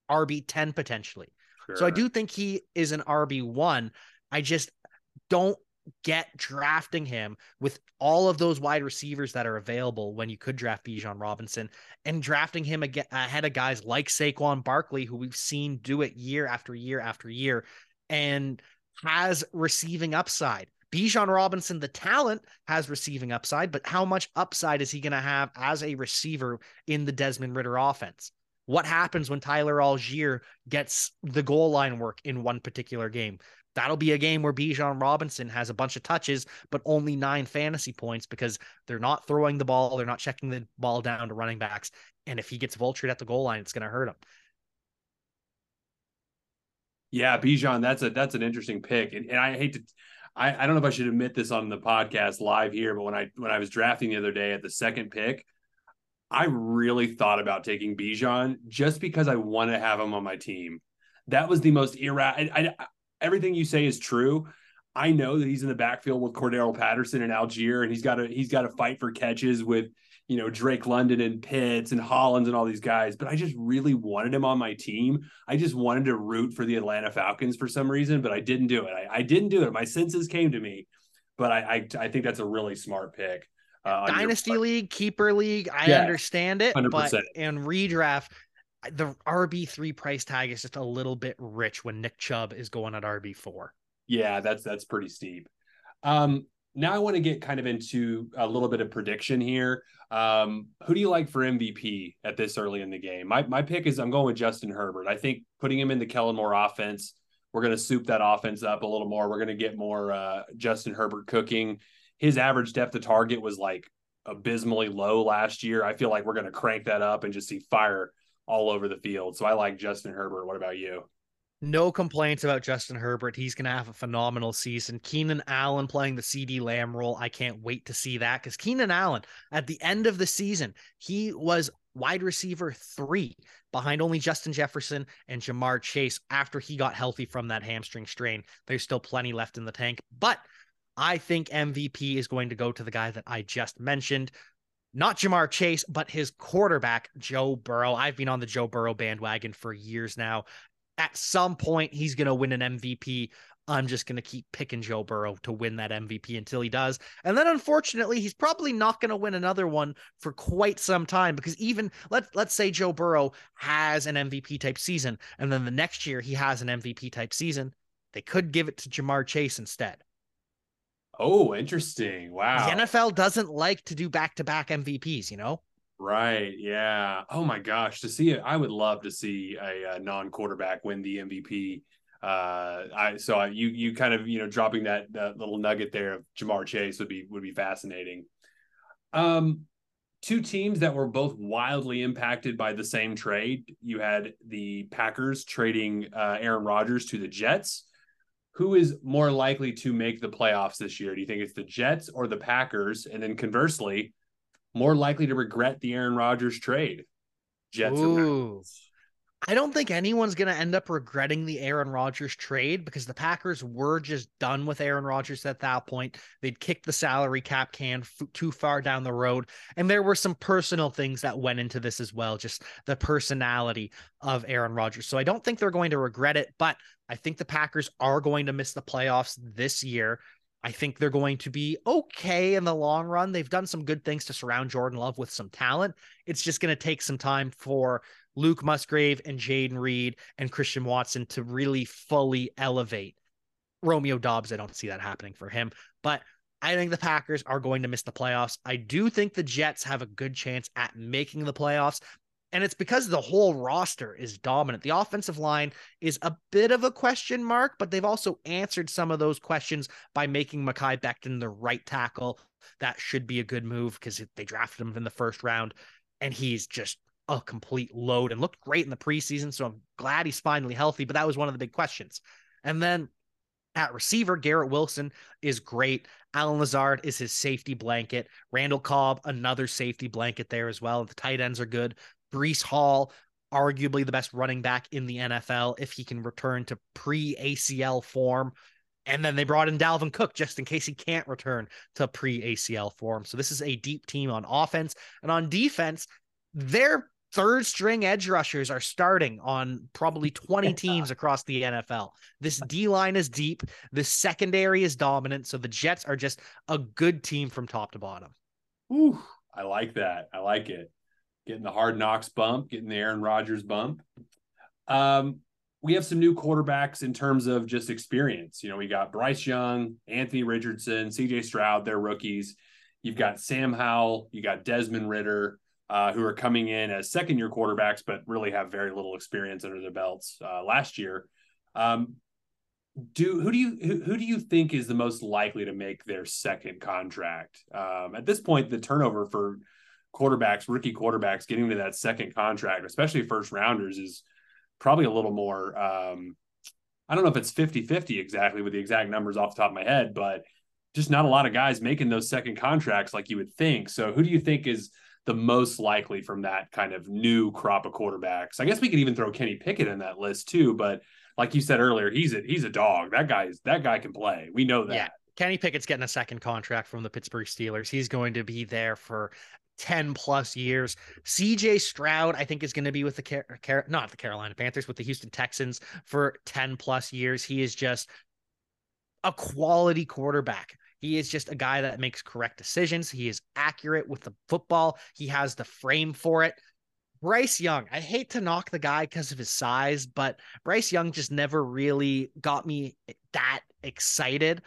RB10 potentially. Sure. So I do think he is an RB1. I just don't get drafting him with all of those wide receivers that are available when you could draft Bijan Robinson and drafting him ahead of guys like Saquon Barkley, who we've seen do it year after year after year and has receiving upside. Bijan Robinson, the talent, has receiving upside, but how much upside is he going to have as a receiver in the Desmond Ridder offense? What happens when Tyler Allgeier gets the goal line work in one particular game? That'll be a game where Bijan Robinson has a bunch of touches, but only nine fantasy points because they're not throwing the ball, they're not checking the ball down to running backs. And if he gets vultured at the goal line, it's going to hurt him. Yeah, Bijan, that's a that's an interesting pick, and, and I hate to. I, I don't know if I should admit this on the podcast live here, but when I when I was drafting the other day at the second pick, I really thought about taking Bijan just because I want to have him on my team. That was the most irrational. Everything you say is true. I know that he's in the backfield with Cordarrelle Patterson and Allgeier, and he's got to he's got to fight for catches with you know Drake London and Pitts and Hollins and all these guys. But I just really wanted him on my team. I just wanted to root for the Atlanta Falcons for some reason, but I didn't do it. I, I didn't do it. My senses came to me, but I, I I think that's a really smart pick. Uh, Dynasty league, keeper league, I yeah, understand it, 100%. but in redraft, the RB three price tag is just a little bit rich when Nick Chubb is going at RB four. Yeah, that's that's pretty steep. Um, now I want to get kind of into a little bit of prediction here. Um, who do you like for MVP at this early in the game? My my pick is I'm going with Justin Herbert. I think putting him in the Kellen Moore offense, we're going to soup that offense up a little more. We're going to get more uh, Justin Herbert cooking his average depth of target was like abysmally low last year. I feel like we're going to crank that up and just see fire all over the field. So I like Justin Herbert. What about you? No complaints about Justin Herbert. He's going to have a phenomenal season. Keenan Allen playing the CeeDee Lamb role. I can't wait to see that because Keenan Allen, at the end of the season, he was wide receiver three behind only Justin Jefferson and Ja'Marr Chase after he got healthy from that hamstring strain. There's still plenty left in the tank, but I think MVP is going to go to the guy that I just mentioned. Not Ja'Marr Chase, but his quarterback, Joe Burrow. I've been on the Joe Burrow bandwagon for years now. At some point, he's going to win an MVP. I'm just going to keep picking Joe Burrow to win that MVP until he does. And then unfortunately, he's probably not going to win another one for quite some time because even let let's say Joe Burrow has an MVP type season and then the next year he has an MVP type season, they could give it to Ja'Marr Chase instead. Oh, interesting. Wow. The NFL doesn't like to do back to back MVPs, you know? Right. Yeah. Oh my gosh. To see it, I would love to see a, a non quarterback win the MVP. Uh, I so I, you you kind of you know dropping that that little nugget there of Ja'Marr Chase would be would be fascinating. Um, two teams that were both wildly impacted by the same trade. You had the Packers trading uh, Aaron Rodgers to the Jets. Who is more likely to make the playoffs this year? Do you think it's the Jets or the Packers? And then conversely, more likely to regret the Aaron Rodgers trade? Jets Ooh. I don't think anyone's going to end up regretting the Aaron Rodgers trade because the Packers were just done with Aaron Rodgers at that point. They'd kicked the salary cap can f- too far down the road. And there were some personal things that went into this as well, just the personality of Aaron Rodgers. So I don't think they're going to regret it, but I think the Packers are going to miss the playoffs this year. I think they're going to be okay in the long run. They've done some good things to surround Jordan Love with some talent. It's just going to take some time for Luke Musgrave and Jayden Reed and Christian Watson to really fully elevate Romeo Doubs. I don't see that happening for him, but I think the Packers are going to miss the playoffs. I do think the Jets have a good chance at making the playoffs. And it's because the whole roster is dominant. The offensive line is a bit of a question mark, but they've also answered some of those questions by making Mekhi Becton the right tackle. That should be a good move because they drafted him in the first round. And he's just a complete load and looked great in the preseason. So I'm glad he's finally healthy. But that was one of the big questions. And then at receiver, Garrett Wilson is great. Allen Lazard is his safety blanket. Randall Cobb, another safety blanket there as well. The tight ends are good. Breece Hall, arguably the best running back in the NFL if he can return to pre ACL form. And then they brought in Dalvin Cook just in case he can't return to pre ACL form. So this is a deep team on offense. And on defense, they're third string edge rushers are starting on probably 20 teams across the NFL. This D line is deep, the secondary is dominant. So the Jets are just a good team from top to bottom. Ooh, I like that. I like it. Getting the hard knocks bump, getting the Aaron Rodgers bump. Um, we have some new quarterbacks in terms of just experience. You know, we got Bryce Young, Anthony Richardson, CJ Stroud, they're rookies. You've got Sam Howell, you got Desmond Ridder uh, who are coming in as second year quarterbacks, but really have very little experience under their belts uh, last year. Um, do who do you who, who, do you think is the most likely to make their second contract? Um, at this point, the turnover for quarterbacks, rookie quarterbacks, getting to that second contract, especially first rounders, is probably a little more. Um, I don't know if it's 50 50 exactly with the exact numbers off the top of my head, but just not a lot of guys making those second contracts like you would think. So, who do you think is the most likely from that kind of new crop of quarterbacks. I guess we could even throw Kenny Pickett in that list too, but like you said earlier, he's a he's a dog. That guy is that guy can play. We know that. Yeah. Kenny Pickett's getting a second contract from the Pittsburgh Steelers. He's going to be there for 10 plus years. CJ Stroud, I think, is going to be with the Car-, Car- not the Carolina Panthers, with the Houston Texans for 10 plus years. He is just a quality quarterback. He is just a guy that makes correct decisions. He is accurate with the football. He has the frame for it. Bryce Young, I hate to knock the guy because of his size, but Bryce Young just never really got me that excited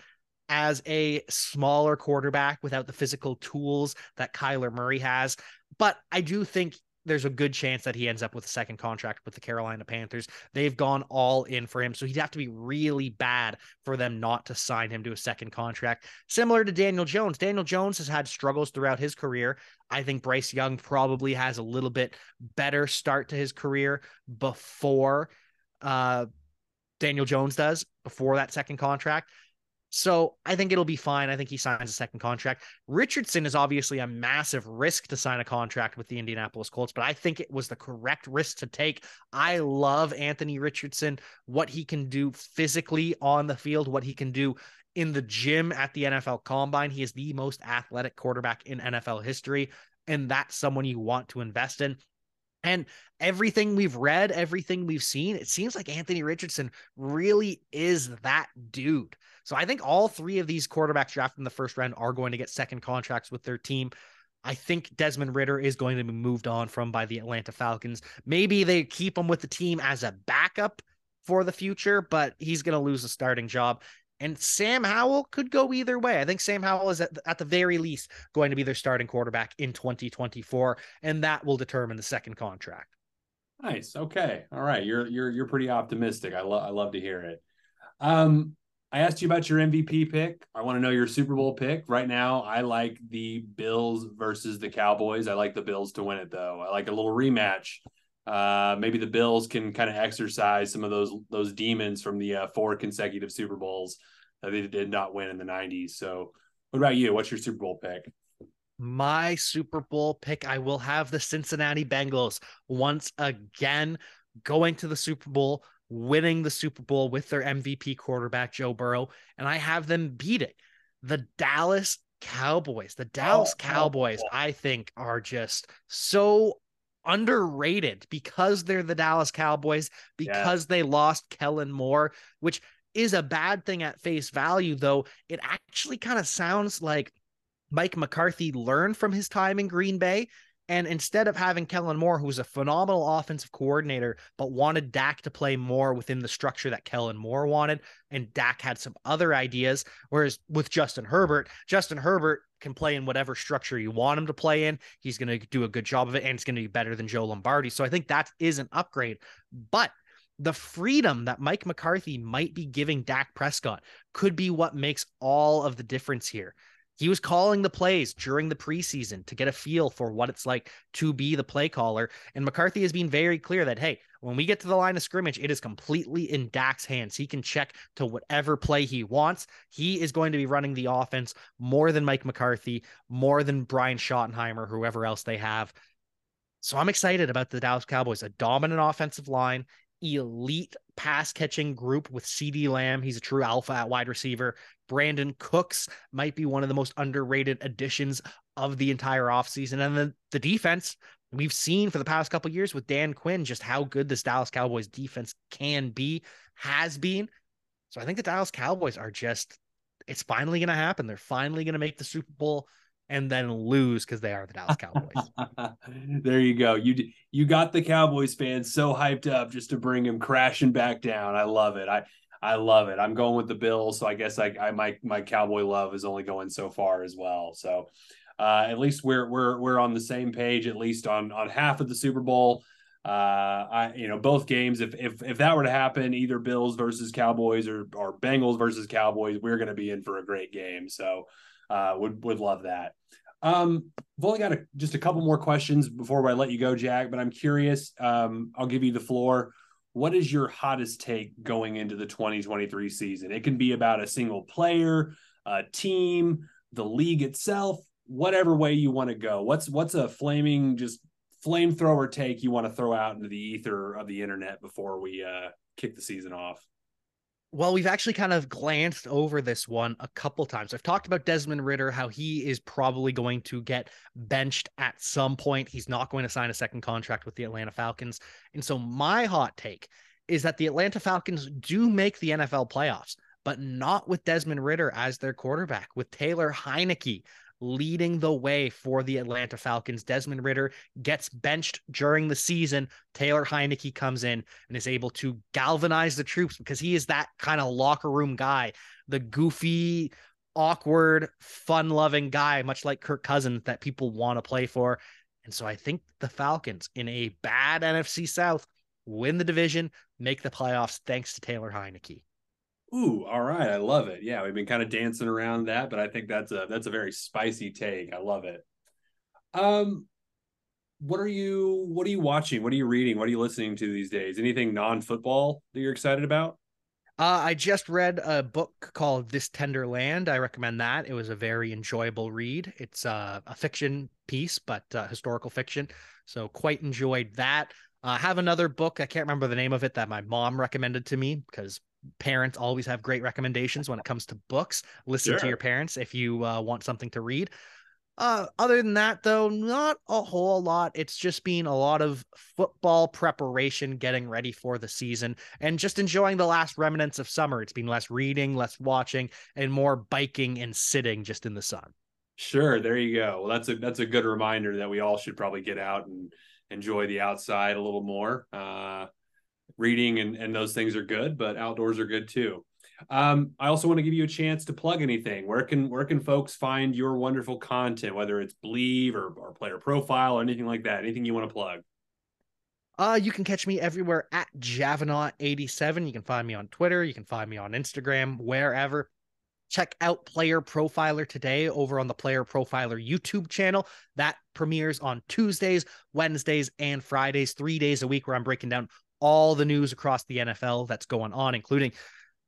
as a smaller quarterback without the physical tools that Kyler Murray has. But I do think there's a good chance that he ends up with a second contract with the Carolina Panthers. They've gone all in for him. So he'd have to be really bad for them not to sign him to a second contract. Similar to Daniel Jones. Daniel Jones has had struggles throughout his career. I think Bryce Young probably has a little bit better start to his career before uh, Daniel Jones does, before that second contract. So I think it'll be fine. I think he signs a second contract. Richardson is obviously a massive risk to sign a contract with the Indianapolis Colts, but I think it was the correct risk to take. I love Anthony Richardson, what he can do physically on the field, what he can do in the gym at the NFL Combine. He is the most athletic quarterback in NFL history, and that's someone you want to invest in. And everything we've read, everything we've seen, it seems like Anthony Richardson really is that dude. So I think all three of these quarterbacks drafted in the first round are going to get second contracts with their team. I think Desmond Ridder is going to be moved on from by the Atlanta Falcons. Maybe they keep him with the team as a backup for the future, but he's going to lose a starting job. And Sam Howell could go either way. I think Sam Howell is at, at the very least going to be their starting quarterback in 2024, and that will determine the second contract. Nice. Okay. All right. You're you're you're pretty optimistic. I love I love to hear it. Um, I asked you about your MVP pick. I want to know your Super Bowl pick. Right now, I like the Bills versus the Cowboys. I like the Bills to win it, though. I like a little rematch. Uh, maybe the Bills can kind of exercise some of those those demons from the uh, four consecutive Super Bowls that they did not win in the '90s. So, what about you? What's your Super Bowl pick? My Super Bowl pick, I will have the Cincinnati Bengals once again going to the Super Bowl winning the Super Bowl with their MVP quarterback, Joe Burrow, and I have them beating the Dallas Cowboys. The Dallas oh, oh Cowboys, oh, oh. I think, are just so underrated because they're the Dallas Cowboys, because yeah. they lost Kellen Moore, which is a bad thing at face value, though it actually kind of sounds like Mike McCarthy learned from his time in Green Bay and instead of having Kellen Moore, who's a phenomenal offensive coordinator, but wanted Dak to play more within the structure that Kellen Moore wanted, and Dak had some other ideas. Whereas with Justin Herbert, Justin Herbert can play in whatever structure you want him to play in. He's going to do a good job of it, and it's going to be better than Joe Lombardi. So I think that is an upgrade. But the freedom that Mike McCarthy might be giving Dak Prescott could be what makes all of the difference here. He was calling the plays during the preseason to get a feel for what it's like to be the play caller. And McCarthy has been very clear that, hey, when we get to the line of scrimmage, it is completely in Dak's hands. He can check to whatever play he wants. He is going to be running the offense more than Mike McCarthy, more than Brian Schottenheimer, whoever else they have. So I'm excited about the Dallas Cowboys, a dominant offensive line, elite pass catching group with CeeDee Lamb. He's a true alpha at wide receiver. Brandin Cooks might be one of the most underrated additions of the entire offseason. And then the defense, we've seen for the past couple years with Dan Quinn just how good this Dallas Cowboys defense can be, has been. So I think the Dallas Cowboys are just, it's finally going to happen. They're finally going to make the Super Bowl and then lose because they are the Dallas Cowboys. there you go. You you got the Cowboys fans so hyped up just to bring him crashing back down. I love it. I I love it. I'm going with the Bills, so I guess I, I my my Cowboy love is only going so far as well. So uh, at least we're we're we're on the same page at least on on half of the Super Bowl. Uh, I you know both games. If if if that were to happen, either Bills versus Cowboys or or Bengals versus Cowboys, we're going to be in for a great game. So uh, would would love that. Um, I've only got a, just a couple more questions before I let you go, Jack. But I'm curious. Um, I'll give you the floor. What is your hottest take going into the 2023 season? It can be about a single player, a team, the league itself, whatever way you want to go. What's what's a flaming just flamethrower take you want to throw out into the ether of the internet before we uh, kick the season off? Well, we've actually kind of glanced over this one a couple times. I've talked about Desmond Ridder, how he is probably going to get benched at some point. He's not going to sign a second contract with the Atlanta Falcons. And so, my hot take is that the Atlanta Falcons do make the NFL playoffs, but not with Desmond Ridder as their quarterback, with Taylor Heinicke leading the way for the Atlanta Falcons. Desmond Ridder gets benched during the season. Taylor Heinicke comes in and is able to galvanize the troops because he is that kind of locker room guy, the goofy, awkward, fun loving guy, much like Kirk Cousins that people want to play for. And so I think the Falcons in a bad NFC South win the division, make the playoffs thanks to Taylor Heinicke. Ooh, all right. I love it. Yeah, we've been kind of dancing around that, but I think that's a that's a very spicy take. I love it. Um what are you what are you watching? What are you reading? What are you listening to these days? Anything non-football that you're excited about? Uh, I just read a book called This Tender Land. I recommend that. It was a very enjoyable read. It's uh, a fiction piece, but uh, historical fiction. So quite enjoyed that. I have another book. I can't remember the name of it that my mom recommended to me because parents always have great recommendations when it comes to books. Listen sure. to your parents if you uh, want something to read. Uh, other than that, though, not a whole lot. It's just been a lot of football preparation, getting ready for the season, and just enjoying the last remnants of summer. It's been less reading, less watching, and more biking and sitting just in the sun. Sure, there you go. Well, that's a that's a good reminder that we all should probably get out and enjoy the outside a little more. Uh, reading and, and those things are good, but outdoors are good too. Um, I also want to give you a chance to plug anything. Where can where can folks find your wonderful content, whether it's Bleav or, or player profile or anything like that? Anything you want to plug? Uh, you can catch me everywhere at Javanaugh87. You can find me on Twitter. You can find me on Instagram, wherever. Check out Player Profiler today over on the Player Profiler YouTube channel. That premieres on Tuesdays, Wednesdays, and Fridays, three days a week, where I'm breaking down all the news across the NFL that's going on, including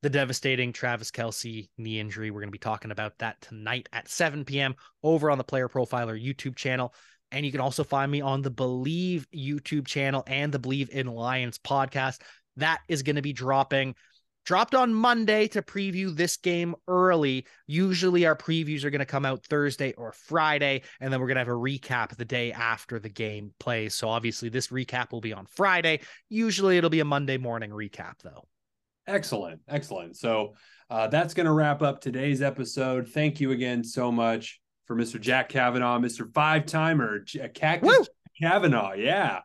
the devastating Travis Kelce knee injury. We're going to be talking about that tonight at 7 p.m. over on the Player Profiler YouTube channel. And you can also find me on the Bleav YouTube channel and the Bleav in Lions podcast. That is going to be dropping dropped on Monday to preview this game early. Usually our previews are going to come out Thursday or Friday, and then we're going to have a recap the day after the game plays. So obviously this recap will be on Friday. Usually it'll be a Monday morning recap though. Excellent. Excellent. So uh, that's going to wrap up today's episode. Thank you again so much for Mr. Jack Cavanagh, Mr. Five Timer, Cactus Woo! Cavanagh. Yeah.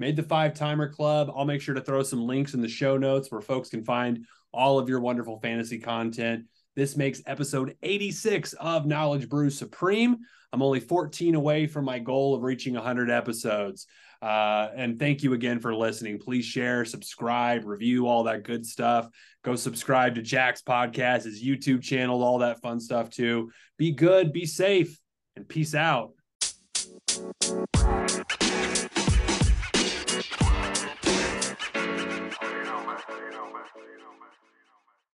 Made the five timer club. I'll make sure to throw some links in the show notes where folks can find all of your wonderful fantasy content. This makes episode 86 of Knowledge Brew Supreme. I'm only 14 away from my goal of reaching 100 episodes. Uh, and thank you again for listening. Please share, subscribe, review, all that good stuff. Go subscribe to Jack's podcast, his YouTube channel, all that fun stuff too. Be good, be safe, and peace out.